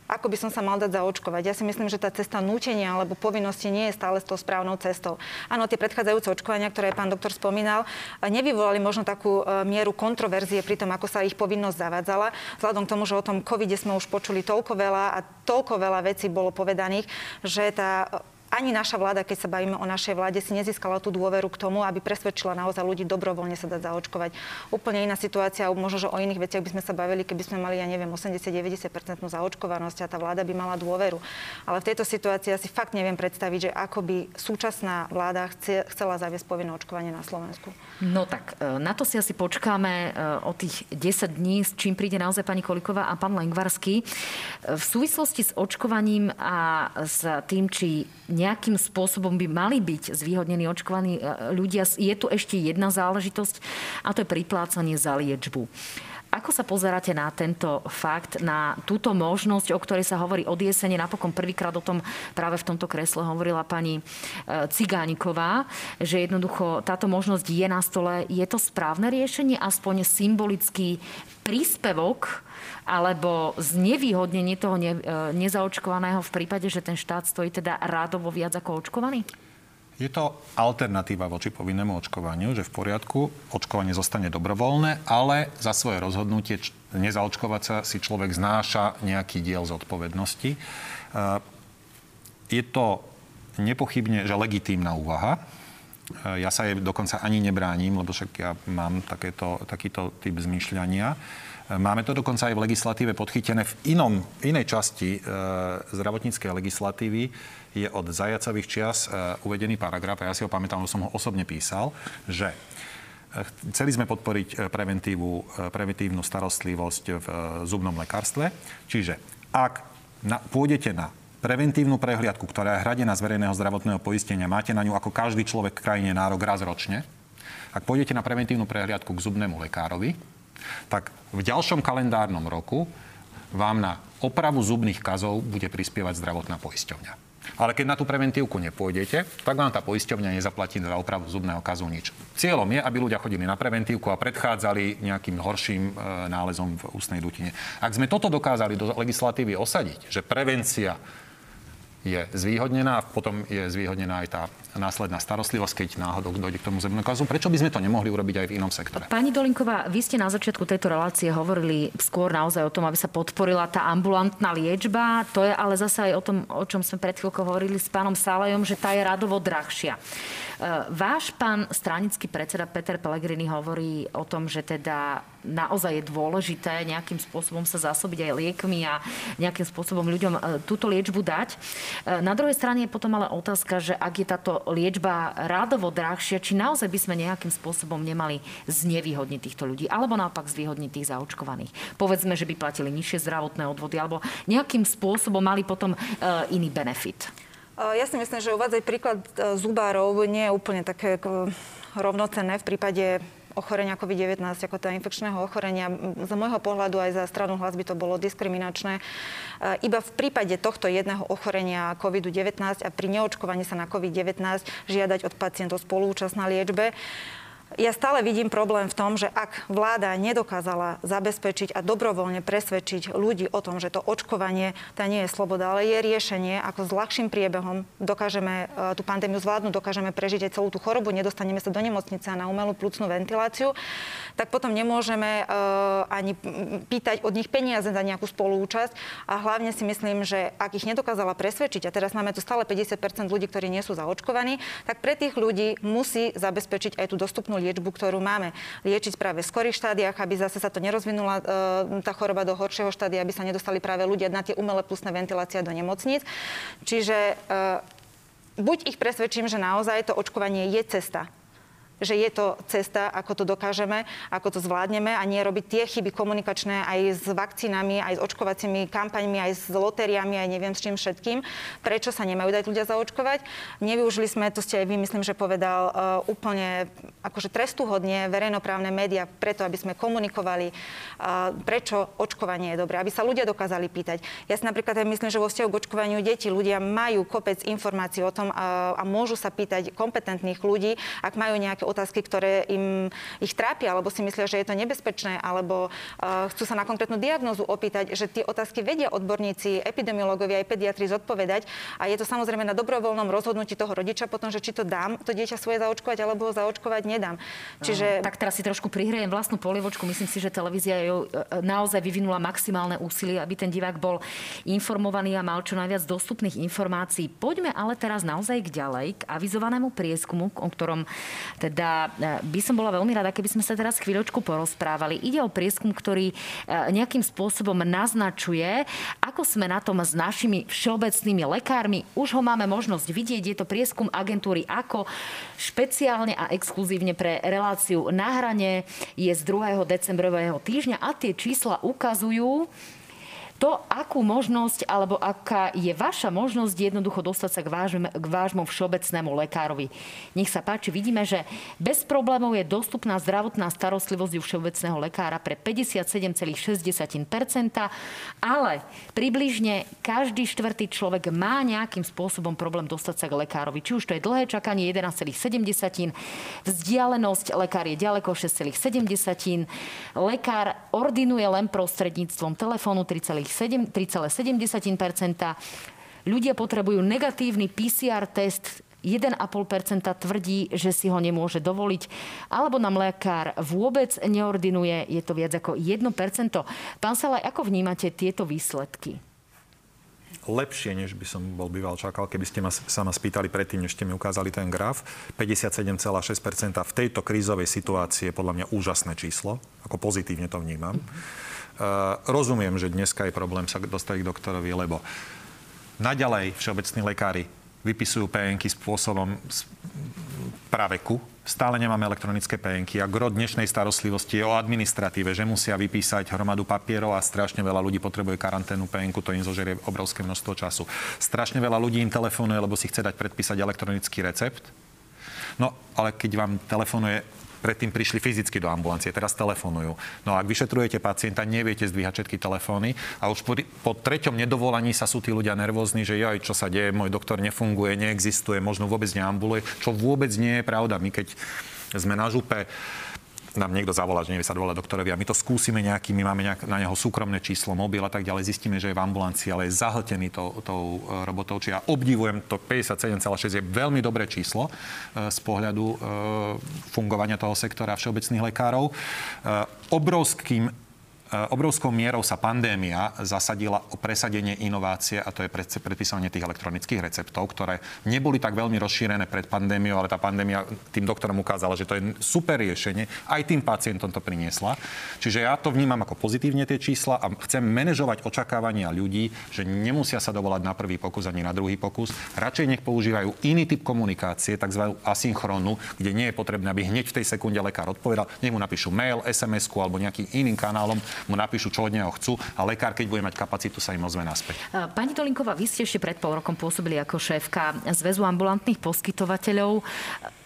Speaker 2: ako by som sa mal dať zaočkovať. Ja si myslím, že tá cesta nútenia alebo povinnosti nie je stále s tou správnou cestou. Áno, tie predchádzajúce očkovania, ktoré pán doktor spomínal, nevyvolali možno takú e, mieru kontroverzie pri tom, ako sa ich povinnosť zavádzala. Vzhľadom k tomu, že o tom covide sme už počuli toľko veľa a toľko veľa vecí bolo povedaných, že tá ani naša vláda, keď sa bavíme o našej vláde, si nezískala tú dôveru k tomu, aby presvedčila naozaj ľudí dobrovoľne sa dať zaočkovať. Úplne iná situácia, možno, že o iných veciach by sme sa bavili, keby sme mali, ja neviem, 80-90% zaočkovanosť a tá vláda by mala dôveru. Ale v tejto situácii si fakt neviem predstaviť, že ako by súčasná vláda chcela zaviesť povinné očkovanie na Slovensku.
Speaker 1: No tak, e, na to si asi počkáme e, o tých 10 dní, s čím príde naozaj pani Koliková a pán Lengvarský. E, v súvislosti s očkovaním a s tým, či nejakým spôsobom by mali byť zvýhodnení očkovaní ľudia. Je tu ešte jedna záležitosť a to je priplácanie za liečbu. Ako sa pozeráte na tento fakt, na túto možnosť, o ktorej sa hovorí od jesene? Napokon prvýkrát o tom práve v tomto kresle hovorila pani e, Cigániková, že jednoducho táto možnosť je na stole. Je to správne riešenie, aspoň symbolický príspevok alebo znevýhodnenie toho e, nezaočkovaného v prípade, že ten štát stojí teda rádovo viac ako očkovaný?
Speaker 3: Je to alternatíva voči povinnému očkovaniu, že v poriadku, očkovanie zostane dobrovoľné, ale za svoje rozhodnutie nezaočkovať sa si človek znáša nejaký diel zodpovednosti. E, je to nepochybne, že legitímna úvaha. E, ja sa jej dokonca ani nebránim, lebo však ja mám takéto, takýto typ zmýšľania. Máme to dokonca aj v legislatíve podchytené. V, inom, inej časti e, zdravotníckej legislatívy je od zajacových čias e, uvedený paragraf, a ja si ho pamätám, že som ho osobne písal, že e, Chceli sme podporiť preventívu, preventívnu starostlivosť v zubnom lekárstve. Čiže ak na, pôjdete na preventívnu prehliadku, ktorá je hradená z verejného zdravotného poistenia, máte na ňu ako každý človek v krajine nárok raz ročne. Ak pôjdete na preventívnu prehliadku k zubnému lekárovi, tak v ďalšom kalendárnom roku vám na opravu zubných kazov bude prispievať zdravotná poisťovňa. Ale keď na tú preventívku nepôjdete, tak vám tá poisťovňa nezaplatí za opravu zubného kazu nič. Cieľom je, aby ľudia chodili na preventívku a predchádzali nejakým horším e, nálezom v ústnej dutine. Ak sme toto dokázali do legislatívy osadiť, že prevencia je zvýhodnená a potom je zvýhodnená aj tá následná starostlivosť, keď náhodou dojde k tomu zemnému. Prečo by sme to nemohli urobiť aj v inom sektore?
Speaker 1: Pani Dolinková, vy ste na začiatku tejto relácie hovorili skôr naozaj o tom, aby sa podporila tá ambulantná liečba. To je ale zase aj o tom, o čom sme pred chvíľkou hovorili s pánom Sálejom, že tá je radovo drahšia. E, váš pán stranický predseda Peter Pellegrini hovorí o tom, že teda naozaj je dôležité nejakým spôsobom sa zásobiť aj liekmi a nejakým spôsobom ľuďom e, túto liečbu dať. E, na druhej strane je potom ale otázka, že ak je táto liečba rádovo drahšia, či naozaj by sme nejakým spôsobom nemali znevýhodniť týchto ľudí, alebo naopak zvýhodniť tých zaočkovaných. Povedzme, že by platili nižšie zdravotné odvody, alebo nejakým spôsobom mali potom e, iný benefit.
Speaker 2: Ja si myslím, že uvádzať príklad zubárov nie je úplne také rovnocenné v prípade ochorenia COVID-19 ako teda infekčného ochorenia. Z môjho pohľadu aj za stranu hlas by to bolo diskriminačné. E, iba v prípade tohto jedného ochorenia COVID-19 a pri neočkovaní sa na COVID-19 žiadať od pacientov spolúčasť na liečbe. Ja stále vidím problém v tom, že ak vláda nedokázala zabezpečiť a dobrovoľne presvedčiť ľudí o tom, že to očkovanie to nie je sloboda, ale je riešenie, ako s ľahším priebehom dokážeme e, tú pandémiu zvládnuť, dokážeme prežiť aj celú tú chorobu, nedostaneme sa do nemocnice a na umelú plúcnú ventiláciu, tak potom nemôžeme uh, ani pýtať od nich peniaze za nejakú spolúčasť. A hlavne si myslím, že ak ich nedokázala presvedčiť, a teraz máme tu stále 50% ľudí, ktorí nie sú zaočkovaní, tak pre tých ľudí musí zabezpečiť aj tú dostupnú kvalitnú liečbu, ktorú máme. Liečiť práve v skorých štádiách, aby zase sa to nerozvinula e, tá choroba do horšieho štádia, aby sa nedostali práve ľudia na tie umelé plusné ventilácie do nemocníc. Čiže e, buď ich presvedčím, že naozaj to očkovanie je cesta že je to cesta, ako to dokážeme, ako to zvládneme a nie robiť tie chyby komunikačné aj s vakcínami, aj s očkovacími kampaňmi, aj s lotériami, aj neviem s čím všetkým. Prečo sa nemajú dať ľudia zaočkovať? Nevyužili sme, to ste aj vy, myslím, že povedal, uh, úplne akože trestuhodne verejnoprávne médiá preto, aby sme komunikovali, uh, prečo očkovanie je dobré, aby sa ľudia dokázali pýtať. Ja si napríklad aj myslím, že vo vzťahu k očkovaniu detí ľudia majú kopec informácií o tom uh, a môžu sa pýtať kompetentných ľudí, ak majú nejaké otázky, ktoré im ich trápia, alebo si myslia, že je to nebezpečné, alebo uh, chcú sa na konkrétnu diagnózu opýtať, že tie otázky vedia odborníci, epidemiológovia aj pediatri zodpovedať. A je to samozrejme na dobrovoľnom rozhodnutí toho rodiča potom, že či to dám to dieťa svoje zaočkovať, alebo ho zaočkovať nedám.
Speaker 1: Čiže... tak teraz si trošku prihrejem vlastnú polievočku. Myslím si, že televízia ju e, e, naozaj vyvinula maximálne úsilie, aby ten divák bol informovaný a mal čo najviac dostupných informácií. Poďme ale teraz naozaj k ďalej, k avizovanému prieskumu, o ktorom teda teda e, by som bola veľmi rada, keby sme sa teraz chvíľočku porozprávali. Ide o prieskum, ktorý e, nejakým spôsobom naznačuje, ako sme na tom s našimi všeobecnými lekármi. Už ho máme možnosť vidieť. Je to prieskum agentúry AKO špeciálne a exkluzívne pre reláciu na hrane. Je z 2. decembrového týždňa a tie čísla ukazujú, to, akú možnosť alebo aká je vaša možnosť jednoducho dostať sa k, vážm, k vášmu všeobecnému lekárovi. Nech sa páči, vidíme, že bez problémov je dostupná zdravotná starostlivosť u všeobecného lekára pre 57,6%, ale približne každý štvrtý človek má nejakým spôsobom problém dostať sa k lekárovi. Či už to je dlhé čakanie 11,7, vzdialenosť, lekár je ďaleko 6,7, lekár ordinuje len prostredníctvom telefónu 3, 3,7%. Ľudia potrebujú negatívny PCR test 1,5% tvrdí, že si ho nemôže dovoliť, alebo nám lekár vôbec neordinuje, je to viac ako 1%. Pán Salaj, ako vnímate tieto výsledky?
Speaker 3: lepšie, než by som bol býval čakal, keby ste ma, sa ma spýtali predtým, než ste mi ukázali ten graf. 57,6% v tejto krízovej situácii je podľa mňa úžasné číslo. Ako pozitívne to vnímam. Mm-hmm. Eh, rozumiem, že dneska je problém sa dostať k doktorovi, lebo naďalej všeobecní lekári vypisujú PNky spôsobom praveku. Stále nemáme elektronické PNky a gro dnešnej starostlivosti je o administratíve, že musia vypísať hromadu papierov a strašne veľa ľudí potrebuje karanténu PNku, to im zožerie obrovské množstvo času. Strašne veľa ľudí im telefonuje, lebo si chce dať predpísať elektronický recept. No, ale keď vám telefonuje predtým prišli fyzicky do ambulancie, teraz telefonujú. No a ak vyšetrujete pacienta, neviete zdvíhať všetky telefóny a už po, po treťom nedovolaní sa sú tí ľudia nervózni, že joj, čo sa deje, môj doktor nefunguje, neexistuje, možno vôbec neambuluje, čo vôbec nie je pravda. My keď sme na župe, nám niekto zavolá, že nevie sa dovolať doktorovi a my to skúsime nejaký, my máme nejak, na neho súkromné číslo, mobil a tak ďalej, zistíme, že je v ambulancii, ale je zahltený tou, tou e, robotou. Čiže ja obdivujem to 57,6 je veľmi dobré číslo e, z pohľadu e, fungovania toho sektora všeobecných lekárov. Obrovským obrovskou mierou sa pandémia zasadila o presadenie inovácie a to je predpisovanie tých elektronických receptov, ktoré neboli tak veľmi rozšírené pred pandémiou, ale tá pandémia tým doktorom ukázala, že to je super riešenie. Aj tým pacientom to priniesla. Čiže ja to vnímam ako pozitívne tie čísla a chcem manažovať očakávania ľudí, že nemusia sa dovolať na prvý pokus ani na druhý pokus. Radšej nech používajú iný typ komunikácie, tzv. asynchrónu, kde nie je potrebné, aby hneď v tej sekunde lekár odpovedal. Nech mu napíšu mail, sms alebo nejakým iným kanálom mu napíšu, čo od neho chcú a lekár, keď bude mať kapacitu, sa im ozve naspäť.
Speaker 1: Pani Dolinková, vy ste ešte pred pol rokom pôsobili ako šéfka Zväzu ambulantných poskytovateľov.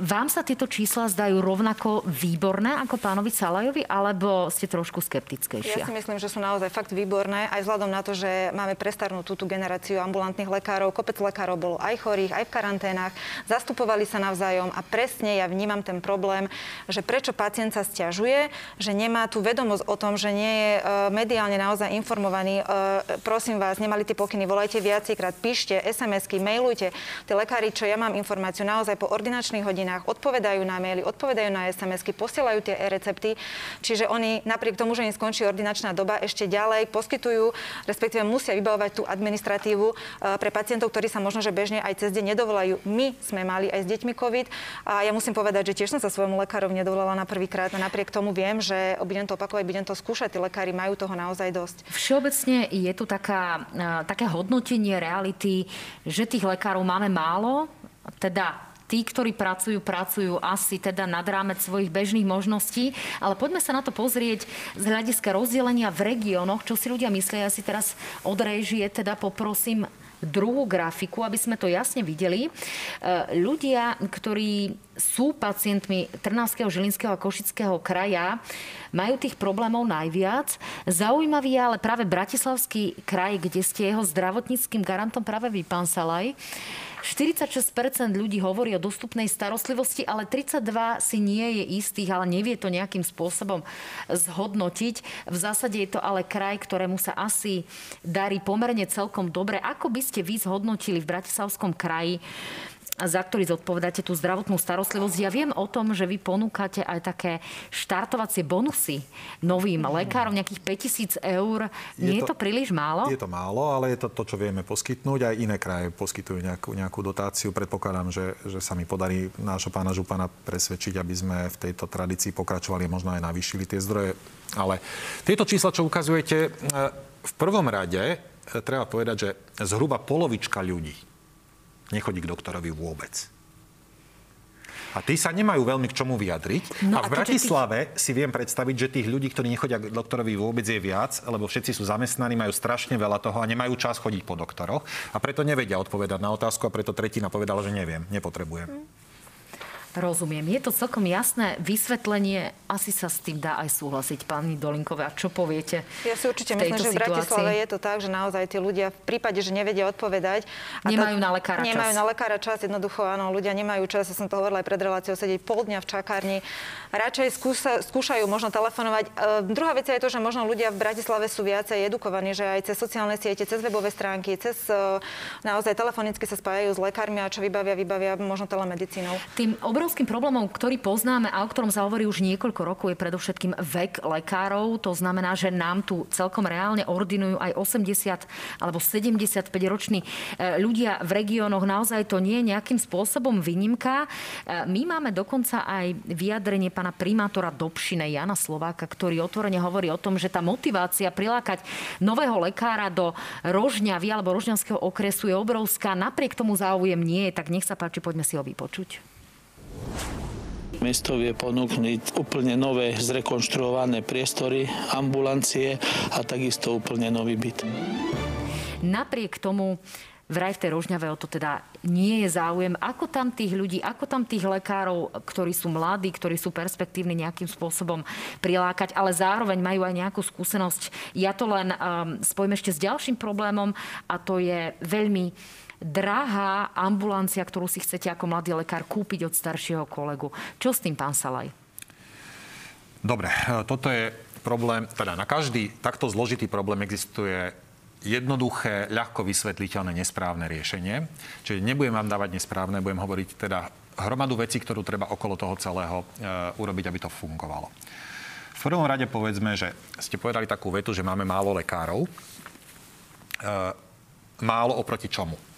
Speaker 1: Vám sa tieto čísla zdajú rovnako výborné ako pánovi Salajovi, alebo ste trošku skeptickejšie?
Speaker 2: Ja si myslím, že sú naozaj fakt výborné, aj vzhľadom na to, že máme prestarnutú tú generáciu ambulantných lekárov. Kopec lekárov bolo aj chorých, aj v karanténach, zastupovali sa navzájom a presne ja vnímam ten problém, že prečo pacient sa stiažuje, že nemá tú vedomosť o tom, že nie je e, mediálne naozaj informovaný. E, prosím vás, nemali tie pokyny, volajte viacejkrát, píšte, SMS-ky, mailujte. Tí lekári, čo ja mám informáciu, naozaj po ordinačných hodinách odpovedajú na maily, odpovedajú na SMS-ky, posielajú tie e-recepty. Čiže oni napriek tomu, že im skončí ordinačná doba, ešte ďalej poskytujú, respektíve musia vybavovať tú administratívu e, pre pacientov, ktorí sa možno, že bežne aj cez deň nedovolajú. My sme mali aj s deťmi COVID a ja musím povedať, že tiež som sa svojmu lekárovi nedovolala na prvýkrát napriek tomu viem, že budem to opakovať, budem to skúšať. Tí lekári majú toho naozaj dosť.
Speaker 1: Všeobecne je tu taká, také hodnotenie reality, že tých lekárov máme málo, teda tí, ktorí pracujú, pracujú asi teda nad rámec svojich bežných možností. Ale poďme sa na to pozrieť z hľadiska rozdelenia v regiónoch, čo si ľudia myslia. Ja si teraz od režie teda poprosím druhú grafiku, aby sme to jasne videli. E, ľudia, ktorí sú pacientmi Trnavského, Žilinského a Košického kraja, majú tých problémov najviac. Zaujímavý je ale práve Bratislavský kraj, kde ste jeho zdravotníckým garantom práve vy, pán Salaj. 46% ľudí hovorí o dostupnej starostlivosti, ale 32 si nie je istých, ale nevie to nejakým spôsobom zhodnotiť. V zásade je to ale kraj, ktorému sa asi darí pomerne celkom dobre. Ako by ste vy zhodnotili v Bratislavskom kraji za ktorý zodpovedáte tú zdravotnú starostlivosť. Ja viem o tom, že vy ponúkate aj také štartovacie bonusy novým mm. lekárom, nejakých 5000 eur. Nie je to, je to príliš málo?
Speaker 3: Je to málo, ale je to to, čo vieme poskytnúť. Aj iné kraje poskytujú nejakú, nejakú dotáciu. Predpokladám, že, že sa mi podarí nášho pána Župana presvedčiť, aby sme v tejto tradícii pokračovali možno aj navýšili tie zdroje. Ale tieto čísla, čo ukazujete, e, v prvom rade e, treba povedať, že zhruba polovička ľudí, nechodí k doktorovi vôbec. A tí sa nemajú veľmi k čomu vyjadriť. No a v Bratislave tých... si viem predstaviť, že tých ľudí, ktorí nechodia k doktorovi vôbec je viac, lebo všetci sú zamestnaní, majú strašne veľa toho a nemajú čas chodiť po doktoroch. A preto nevedia odpovedať na otázku a preto tretina povedala, že neviem, nepotrebujem. Hmm.
Speaker 1: Rozumiem. Je to celkom jasné vysvetlenie. Asi sa s tým dá aj súhlasiť, pani Dolinková. Čo poviete?
Speaker 2: Ja si určite myslím, že v Bratislave je to tak, že naozaj tí ľudia v prípade, že nevedia odpovedať...
Speaker 1: Nemajú na lekára
Speaker 2: čas. Nemajú na lekára čas. Jednoducho, áno, ľudia nemajú čas. Ja som to hovorila aj pred reláciou, sedieť pol dňa v čakárni. Radšej skúsa, skúšajú možno telefonovať. E, druhá vec je to, že možno ľudia v Bratislave sú viacej edukovaní, že aj cez sociálne siete, cez webové stránky, cez e, naozaj telefonicky sa spájajú s lekármi a čo vybavia, vybavia možno telemedicínou.
Speaker 1: Tým obrovským problémom, ktorý poznáme a o ktorom sa hovorí už niekoľko rokov, je predovšetkým vek lekárov. To znamená, že nám tu celkom reálne ordinujú aj 80 alebo 75 roční e, ľudia v regiónoch. Naozaj to nie je nejakým spôsobom výnimka. E, my máme dokonca aj vyjadrenie pána primátora Dobšine Jana Slováka, ktorý otvorene hovorí o tom, že tá motivácia prilákať nového lekára do Rožňavy alebo Rožňavského okresu je obrovská. Napriek tomu záujem nie je, tak nech sa páči, poďme si ho vypočuť.
Speaker 4: Mesto vie ponúknuť úplne nové zrekonštruované priestory, ambulancie a takisto úplne nový byt.
Speaker 1: Napriek tomu vraj v tej Rožňave o to teda nie je záujem. Ako tam tých ľudí, ako tam tých lekárov, ktorí sú mladí, ktorí sú perspektívni nejakým spôsobom prilákať, ale zároveň majú aj nejakú skúsenosť. Ja to len um, spojím ešte s ďalším problémom a to je veľmi drahá ambulancia, ktorú si chcete ako mladý lekár kúpiť od staršieho kolegu. Čo s tým, pán Salaj?
Speaker 3: Dobre, toto je problém, teda na každý takto zložitý problém existuje jednoduché, ľahko vysvetliteľné, nesprávne riešenie. Čiže nebudem vám dávať nesprávne, budem hovoriť teda hromadu vecí, ktorú treba okolo toho celého e, urobiť, aby to fungovalo. V prvom rade povedzme, že ste povedali takú vetu, že máme málo lekárov. E, málo oproti čomu?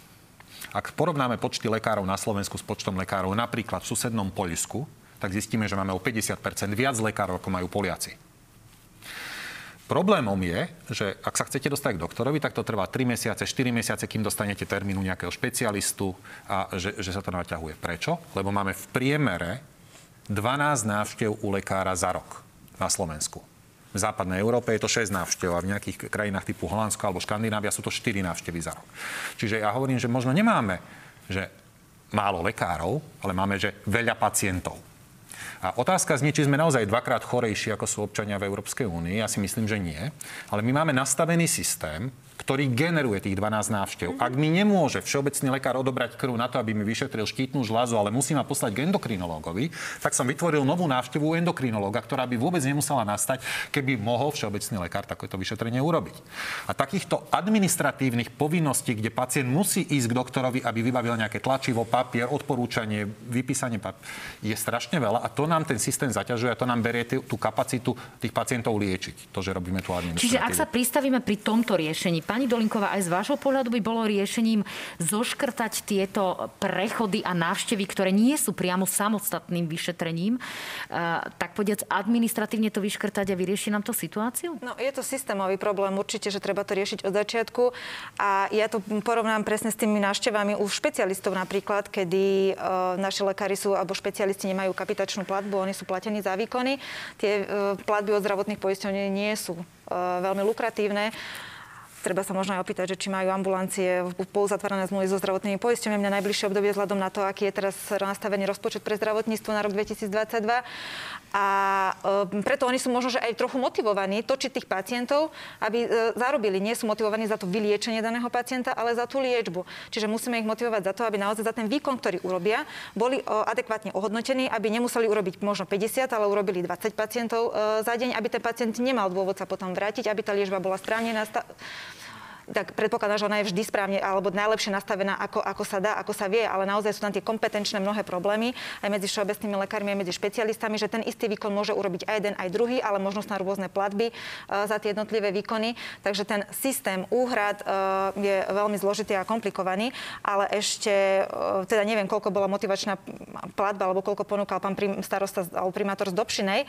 Speaker 3: Ak porovnáme počty lekárov na Slovensku s počtom lekárov napríklad v susednom Poľsku, tak zistíme, že máme o 50% viac lekárov, ako majú Poliaci. Problémom je, že ak sa chcete dostať k doktorovi, tak to trvá 3 mesiace, 4 mesiace, kým dostanete termínu nejakého špecialistu a že, že sa to naťahuje. Prečo? Lebo máme v priemere 12 návštev u lekára za rok na Slovensku. V západnej Európe je to 6 návštev a v nejakých krajinách typu Holandsko alebo Škandinávia sú to 4 návštevy za rok. Čiže ja hovorím, že možno nemáme že málo lekárov, ale máme, že veľa pacientov. A otázka znie, či sme naozaj dvakrát chorejší, ako sú občania v Európskej únii. Ja si myslím, že nie. Ale my máme nastavený systém, ktorý generuje tých 12 návštev. Mm-hmm. Ak mi nemôže všeobecný lekár odobrať krv na to, aby mi vyšetril štítnu žľazu, ale musí ma poslať k endokrinológovi, tak som vytvoril novú návštevu endokrinológa, ktorá by vôbec nemusela nastať, keby mohol všeobecný lekár takéto vyšetrenie urobiť. A takýchto administratívnych povinností, kde pacient musí ísť k doktorovi, aby vybavil nejaké tlačivo, papier, odporúčanie, vypísanie papier, je strašne veľa a to nám ten systém zaťažuje a to nám berie tú kapacitu tých pacientov liečiť. To, že robíme tú administratívu.
Speaker 1: Čiže ak sa pristavíme pri tomto riešení, Pani Dolinková, aj z vášho pohľadu by bolo riešením zoškrtať tieto prechody a návštevy, ktoré nie sú priamo samostatným vyšetrením, eh, tak povediac administratívne to vyškrtať a vyrieši nám to situáciu?
Speaker 2: No, je to systémový problém určite, že treba to riešiť od začiatku. A ja to porovnám presne s tými návštevami u špecialistov napríklad, kedy uh, naši lekári sú alebo špecialisti nemajú kapitačnú platbu, oni sú platení za výkony. Tie uh, platby od zdravotných poisťovní nie sú veľmi lukratívne. Treba sa možno aj opýtať, že či majú ambulancie pouzatvárané zmluvy so zdravotnými poisťovňami na najbližšie obdobie vzhľadom na to, aký je teraz nastavený rozpočet pre zdravotníctvo na rok 2022. A e, preto oni sú možno, že aj trochu motivovaní točiť tých pacientov, aby e, zarobili. Nie sú motivovaní za to vyliečenie daného pacienta, ale za tú liečbu. Čiže musíme ich motivovať za to, aby naozaj za ten výkon, ktorý urobia, boli e, adekvátne ohodnotení, aby nemuseli urobiť možno 50, ale urobili 20 pacientov e, za deň, aby ten pacient nemal dôvod sa potom vrátiť, aby tá liečba bola správne nastavená tak predpokladám, že ona je vždy správne alebo najlepšie nastavená, ako, ako sa dá, ako sa vie, ale naozaj sú tam tie kompetenčné mnohé problémy aj medzi všeobecnými lekármi, aj medzi špecialistami, že ten istý výkon môže urobiť aj jeden, aj druhý, ale možnosť na rôzne platby uh, za tie jednotlivé výkony. Takže ten systém úhrad uh, je veľmi zložitý a komplikovaný, ale ešte, uh, teda neviem, koľko bola motivačná platba, alebo koľko ponúkal pán prim, starosta alebo primátor z Dobšinej.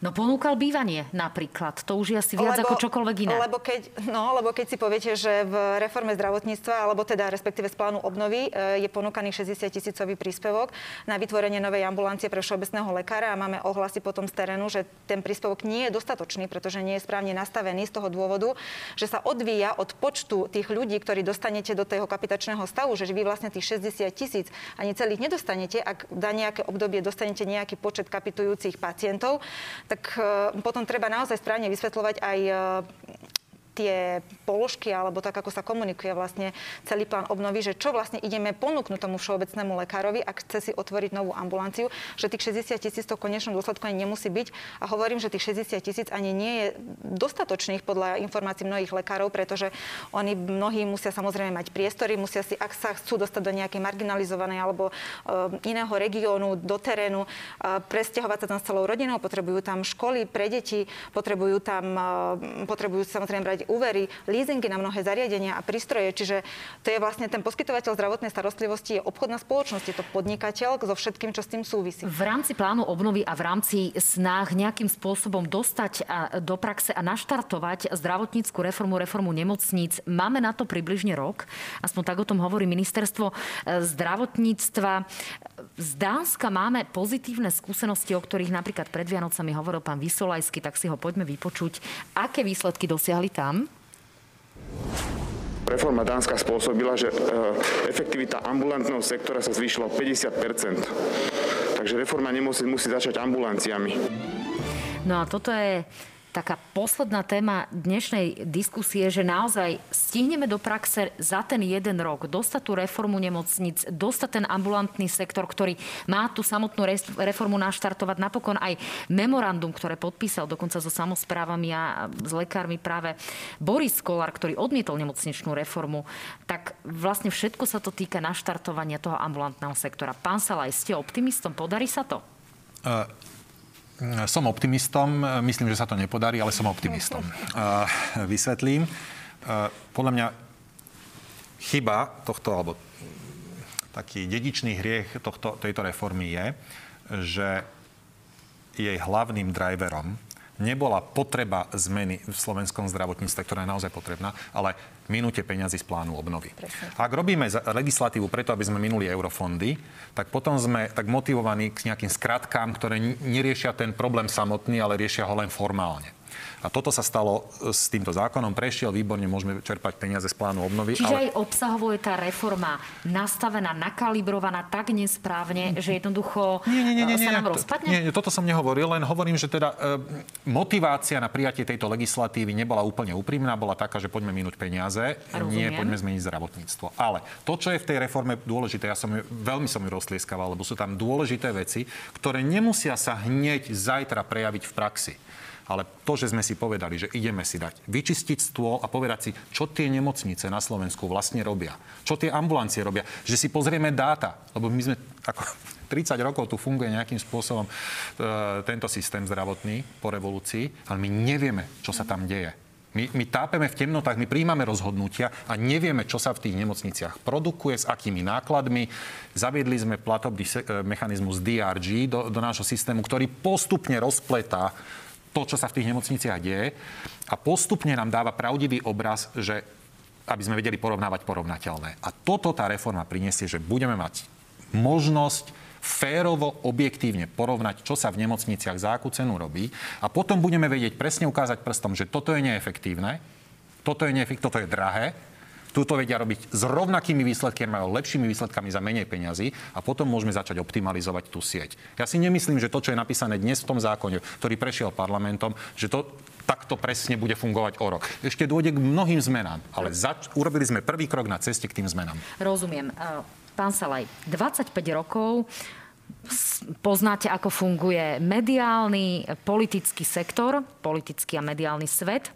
Speaker 1: No ponúkal bývanie napríklad. To už je asi viac lebo, ako čokoľvek iné.
Speaker 2: Lebo keď, no, lebo keď si poviete, že v reforme zdravotníctva, alebo teda respektíve z plánu obnovy, e, je ponúkaný 60 tisícový príspevok na vytvorenie novej ambulancie pre všeobecného lekára a máme ohlasy potom z terénu, že ten príspevok nie je dostatočný, pretože nie je správne nastavený z toho dôvodu, že sa odvíja od počtu tých ľudí, ktorí dostanete do toho kapitačného stavu, že vy vlastne tých 60 tisíc ani celých nedostanete, ak za nejaké obdobie dostanete nejaký počet kapitujúcich pacientov, tak e, potom treba naozaj správne vysvetľovať aj e, tie položky, alebo tak, ako sa komunikuje vlastne celý plán obnovy, že čo vlastne ideme ponúknuť tomu všeobecnému lekárovi, ak chce si otvoriť novú ambulanciu, že tých 60 tisíc to konečnom dôsledku ani nemusí byť. A hovorím, že tých 60 tisíc ani nie je dostatočných podľa informácií mnohých lekárov, pretože oni mnohí musia samozrejme mať priestory, musia si, ak sa chcú dostať do nejakej marginalizovanej alebo uh, iného regiónu, do terénu, uh, presťahovať sa tam s celou rodinou, potrebujú tam školy pre deti, potrebujú tam, uh, potrebujú samozrejme brať úvery, leasingy na mnohé zariadenia a prístroje. Čiže to je vlastne ten poskytovateľ zdravotnej starostlivosti, je obchodná spoločnosť, je to podnikateľ so všetkým, čo s tým súvisí.
Speaker 1: V rámci plánu obnovy a v rámci snách nejakým spôsobom dostať do praxe a naštartovať zdravotníckú reformu, reformu nemocníc, máme na to približne rok. Aspoň tak o tom hovorí ministerstvo e, zdravotníctva. Z Dánska máme pozitívne skúsenosti, o ktorých napríklad pred Vianocami hovoril pán Vysolajský, tak si ho poďme vypočuť. Aké výsledky dosiahli tam?
Speaker 5: Reforma Dánska spôsobila, že e, efektivita ambulantného sektora sa zvýšila o 50% Takže reforma nemusí musí začať ambulanciami.
Speaker 1: No a toto je taká posledná téma dnešnej diskusie, že naozaj stihneme do praxe za ten jeden rok dostať tú reformu nemocnic, dostať ten ambulantný sektor, ktorý má tú samotnú reformu naštartovať. Napokon aj memorandum, ktoré podpísal dokonca so samozprávami a s lekármi práve Boris Kolár, ktorý odmietol nemocničnú reformu, tak vlastne všetko sa to týka naštartovania toho ambulantného sektora. Pán Salaj, ste optimistom? Podarí sa to? Uh
Speaker 3: Som optimistom, myslím, že sa to nepodarí, ale som optimistom. Vysvetlím. Podľa mňa chyba tohto, alebo taký dedičný hriech tohto, tejto reformy je, že jej hlavným driverom nebola potreba zmeny v slovenskom zdravotníctve, ktorá je naozaj potrebná, ale minúte peňazí z plánu obnovy. Presne. Ak robíme legislatívu preto, aby sme minuli eurofondy, tak potom sme tak motivovaní k nejakým skratkám, ktoré neriešia ten problém samotný, ale riešia ho len formálne. A toto sa stalo e, s týmto zákonom. Prešiel výborne, môžeme čerpať peniaze z plánu obnovy.
Speaker 1: Čiže ale... aj obsahovo je tá reforma nastavená, nakalibrovaná tak nesprávne, že jednoducho nie, nie, nie, nie, sa nám nie, rozpadne?
Speaker 3: Nie, nie, toto som nehovoril, len hovorím, že teda e, motivácia na prijatie tejto legislatívy nebola úplne úprimná, bola taká, že poďme minúť peniaze, Rozumiem. nie poďme zmeniť zdravotníctvo. Ale to, čo je v tej reforme dôležité, ja som ju, veľmi som ju roztlieskával, lebo sú tam dôležité veci, ktoré nemusia sa hneď zajtra prejaviť v praxi. Ale to, že sme si povedali, že ideme si dať vyčistiť stôl a povedať si, čo tie nemocnice na Slovensku vlastne robia, čo tie ambulancie robia, že si pozrieme dáta, lebo my sme ako [laughs] 30 rokov tu funguje nejakým spôsobom e, tento systém zdravotný po revolúcii, ale my nevieme, čo sa tam deje. My, my tápeme v temnotách, my príjmame rozhodnutia a nevieme, čo sa v tých nemocniciach produkuje, s akými nákladmi. Zaviedli sme platobný e, mechanizmus DRG do, do nášho systému, ktorý postupne rozpletá to, čo sa v tých nemocniciach deje a postupne nám dáva pravdivý obraz, že aby sme vedeli porovnávať porovnateľné. A toto tá reforma prinesie, že budeme mať možnosť férovo, objektívne porovnať, čo sa v nemocniciach za akú cenu robí a potom budeme vedieť presne ukázať prstom, že toto je neefektívne, toto je, neefektívne, toto je drahé, Túto vedia robiť s rovnakými výsledkami, majú lepšími výsledkami za menej peňazí a potom môžeme začať optimalizovať tú sieť. Ja si nemyslím, že to, čo je napísané dnes v tom zákone, ktorý prešiel parlamentom, že to takto presne bude fungovať o rok. Ešte dôjde k mnohým zmenám, ale zač- urobili sme prvý krok na ceste k tým zmenám.
Speaker 1: Rozumiem. Pán Salaj, 25 rokov poznáte, ako funguje mediálny, politický sektor, politický a mediálny svet.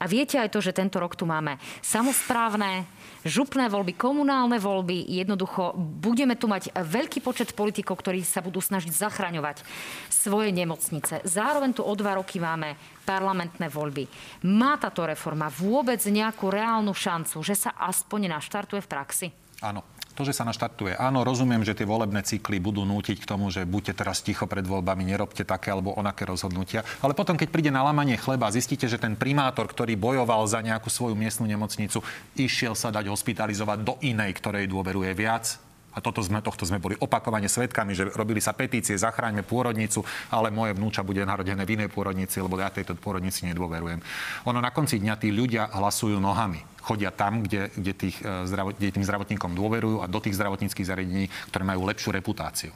Speaker 1: A viete aj to, že tento rok tu máme samozprávne, župné voľby, komunálne voľby. Jednoducho budeme tu mať veľký počet politikov, ktorí sa budú snažiť zachraňovať svoje nemocnice. Zároveň tu o dva roky máme parlamentné voľby. Má táto reforma vôbec nejakú reálnu šancu, že sa aspoň naštartuje v praxi?
Speaker 3: Áno, to, že sa naštartuje, áno, rozumiem, že tie volebné cykly budú nútiť k tomu, že buďte teraz ticho pred voľbami, nerobte také alebo onaké rozhodnutia. Ale potom, keď príde na lamanie chleba, zistíte, že ten primátor, ktorý bojoval za nejakú svoju miestnu nemocnicu, išiel sa dať hospitalizovať do inej, ktorej dôveruje viac, a toto sme, tohto sme boli opakovane svetkami, že robili sa petície, zachráňme pôrodnicu, ale moje vnúča bude narodené v inej pôrodnici, lebo ja tejto pôrodnici nedôverujem. Ono na konci dňa tí ľudia hlasujú nohami. Chodia tam, kde, kde, tých, e, kde tým zdravotníkom dôverujú a do tých zdravotníckých zariadení, ktoré majú lepšiu reputáciu.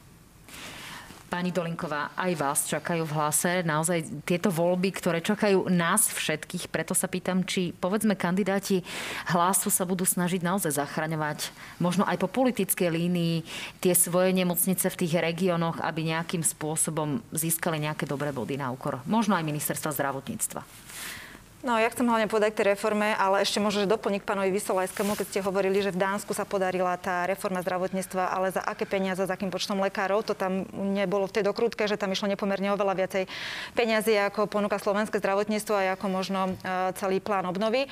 Speaker 1: Pani Dolinková, aj vás čakajú v hlase naozaj tieto voľby, ktoré čakajú nás všetkých. Preto sa pýtam, či povedzme kandidáti hlasu sa budú snažiť naozaj zachraňovať možno aj po politickej línii tie svoje nemocnice v tých regiónoch, aby nejakým spôsobom získali nejaké dobré body na úkor. Možno aj ministerstva zdravotníctva.
Speaker 2: No, ja chcem hlavne povedať k tej reforme, ale ešte možno, že doplniť pánovi Vysolajskému, keď ste hovorili, že v Dánsku sa podarila tá reforma zdravotníctva, ale za aké peniaze, za akým počtom lekárov, to tam nebolo v tej dokrútke, že tam išlo nepomerne oveľa viacej peniazy, ako ponúka slovenské zdravotníctvo a ako možno e, celý plán obnovy.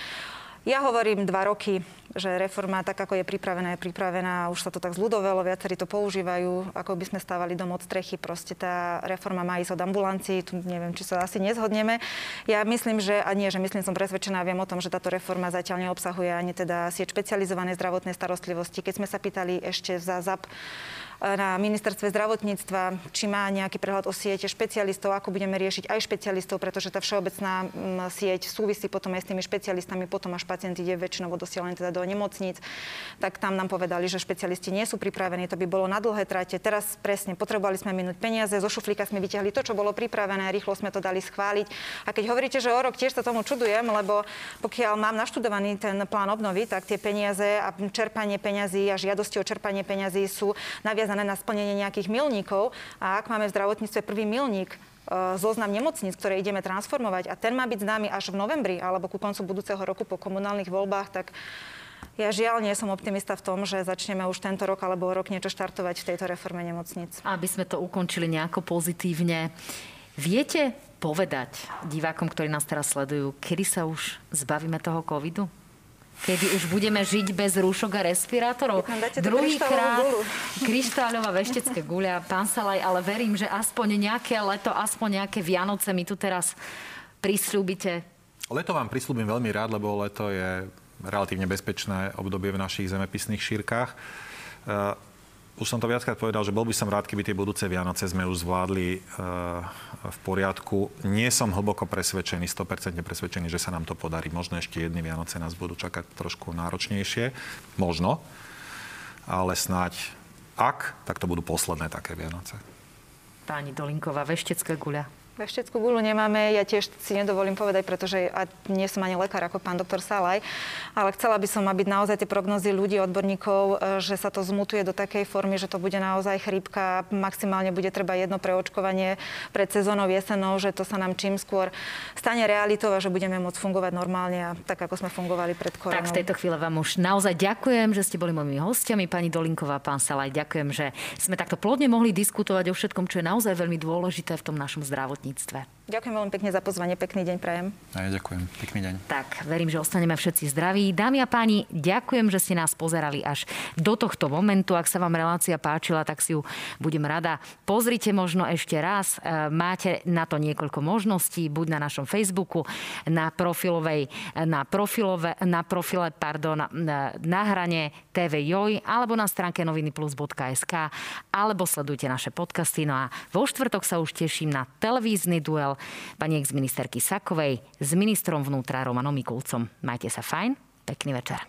Speaker 2: Ja hovorím dva roky, že reforma, tak ako je pripravená, je pripravená. Už sa to tak zľudovelo, viacerí to používajú, ako by sme stávali dom od strechy. Proste tá reforma má ísť od ambulancií, tu neviem, či sa asi nezhodneme. Ja myslím, že, a nie, že myslím, som presvedčená, viem o tom, že táto reforma zatiaľ neobsahuje ani teda sieť špecializovanej zdravotnej starostlivosti. Keď sme sa pýtali ešte za ZAP, na ministerstve zdravotníctva, či má nejaký prehľad o siete špecialistov, ako budeme riešiť aj špecialistov, pretože tá všeobecná mm, sieť súvisí potom aj s tými špecialistami, potom až pacient ide väčšinou dosielaný teda do nemocníc, tak tam nám povedali, že špecialisti nie sú pripravení, to by bolo na dlhé trate. Teraz presne potrebovali sme minúť peniaze, zo šuflíka sme vyťahli to, čo bolo pripravené, rýchlo sme to dali schváliť. A keď hovoríte, že o rok tiež sa tomu čudujem, lebo pokiaľ mám naštudovaný ten plán obnovy, tak tie peniaze a čerpanie peňazí a žiadosti o čerpanie peňazí sú naviazané naviazané na splnenie nejakých milníkov. A ak máme v zdravotníctve prvý milník, e, zoznam nemocníc, ktoré ideme transformovať a ten má byť známy až v novembri alebo ku koncu budúceho roku po komunálnych voľbách, tak ja žiaľ nie som optimista v tom, že začneme už tento rok alebo rok niečo štartovať v tejto reforme nemocníc.
Speaker 1: Aby sme to ukončili nejako pozitívne. Viete povedať divákom, ktorí nás teraz sledujú, kedy sa už zbavíme toho covidu? Kedy už budeme žiť bez rúšok a respirátorov.
Speaker 2: Druhýkrát
Speaker 1: kryštáľová veštecké guľa, pán Salaj, ale verím, že aspoň nejaké leto, aspoň nejaké Vianoce mi tu teraz prislúbite.
Speaker 3: Leto vám prislúbim veľmi rád, lebo leto je relatívne bezpečné obdobie v našich zemepisných šírkach. Už som to viackrát povedal, že bol by som rád, keby tie budúce Vianoce sme už zvládli e, v poriadku. Nie som hlboko presvedčený, 100% presvedčený, že sa nám to podarí. Možno ešte jedny Vianoce nás budú čakať trošku náročnejšie. Možno. Ale snáď ak, tak to budú posledné také Vianoce.
Speaker 1: Pani Dolinková, veštecká guľa.
Speaker 2: Vešteckú gulu nemáme, ja tiež si nedovolím povedať, pretože a nie som ani lekár ako pán doktor Salaj, ale chcela by som, aby naozaj tie prognozy ľudí, odborníkov, e, že sa to zmutuje do takej formy, že to bude naozaj chrípka, maximálne bude treba jedno preočkovanie pred sezónou jesenou, že to sa nám čím skôr stane realitou a že budeme môcť fungovať normálne a tak, ako sme fungovali pred koronou.
Speaker 1: Tak v tejto chvíle vám už naozaj ďakujem, že ste boli mojimi hostiami, pani Dolinková, pán Salaj. Ďakujem, že sme takto plodne mohli diskutovať o všetkom, čo je naozaj veľmi dôležité v tom našom zdravotníctve zdravotníctve.
Speaker 2: Ďakujem veľmi pekne za pozvanie. Pekný deň prajem.
Speaker 3: A ja ďakujem. Pekný deň.
Speaker 1: Tak, verím, že ostaneme všetci zdraví. Dámy a páni, ďakujem, že ste nás pozerali až do tohto momentu. Ak sa vám relácia páčila, tak si ju budem rada. Pozrite možno ešte raz. E, máte na to niekoľko možností, buď na našom Facebooku, na profilovej, na profilove, na profile, pardon, na hrane TV Joj, alebo na stránke novinyplus.sk, alebo sledujte naše podcasty. No a vo štvrtok sa už teším na televízny duel pani exministerky Sakovej s ministrom vnútra Romanom Mikulcom. Majte sa fajn, pekný večer.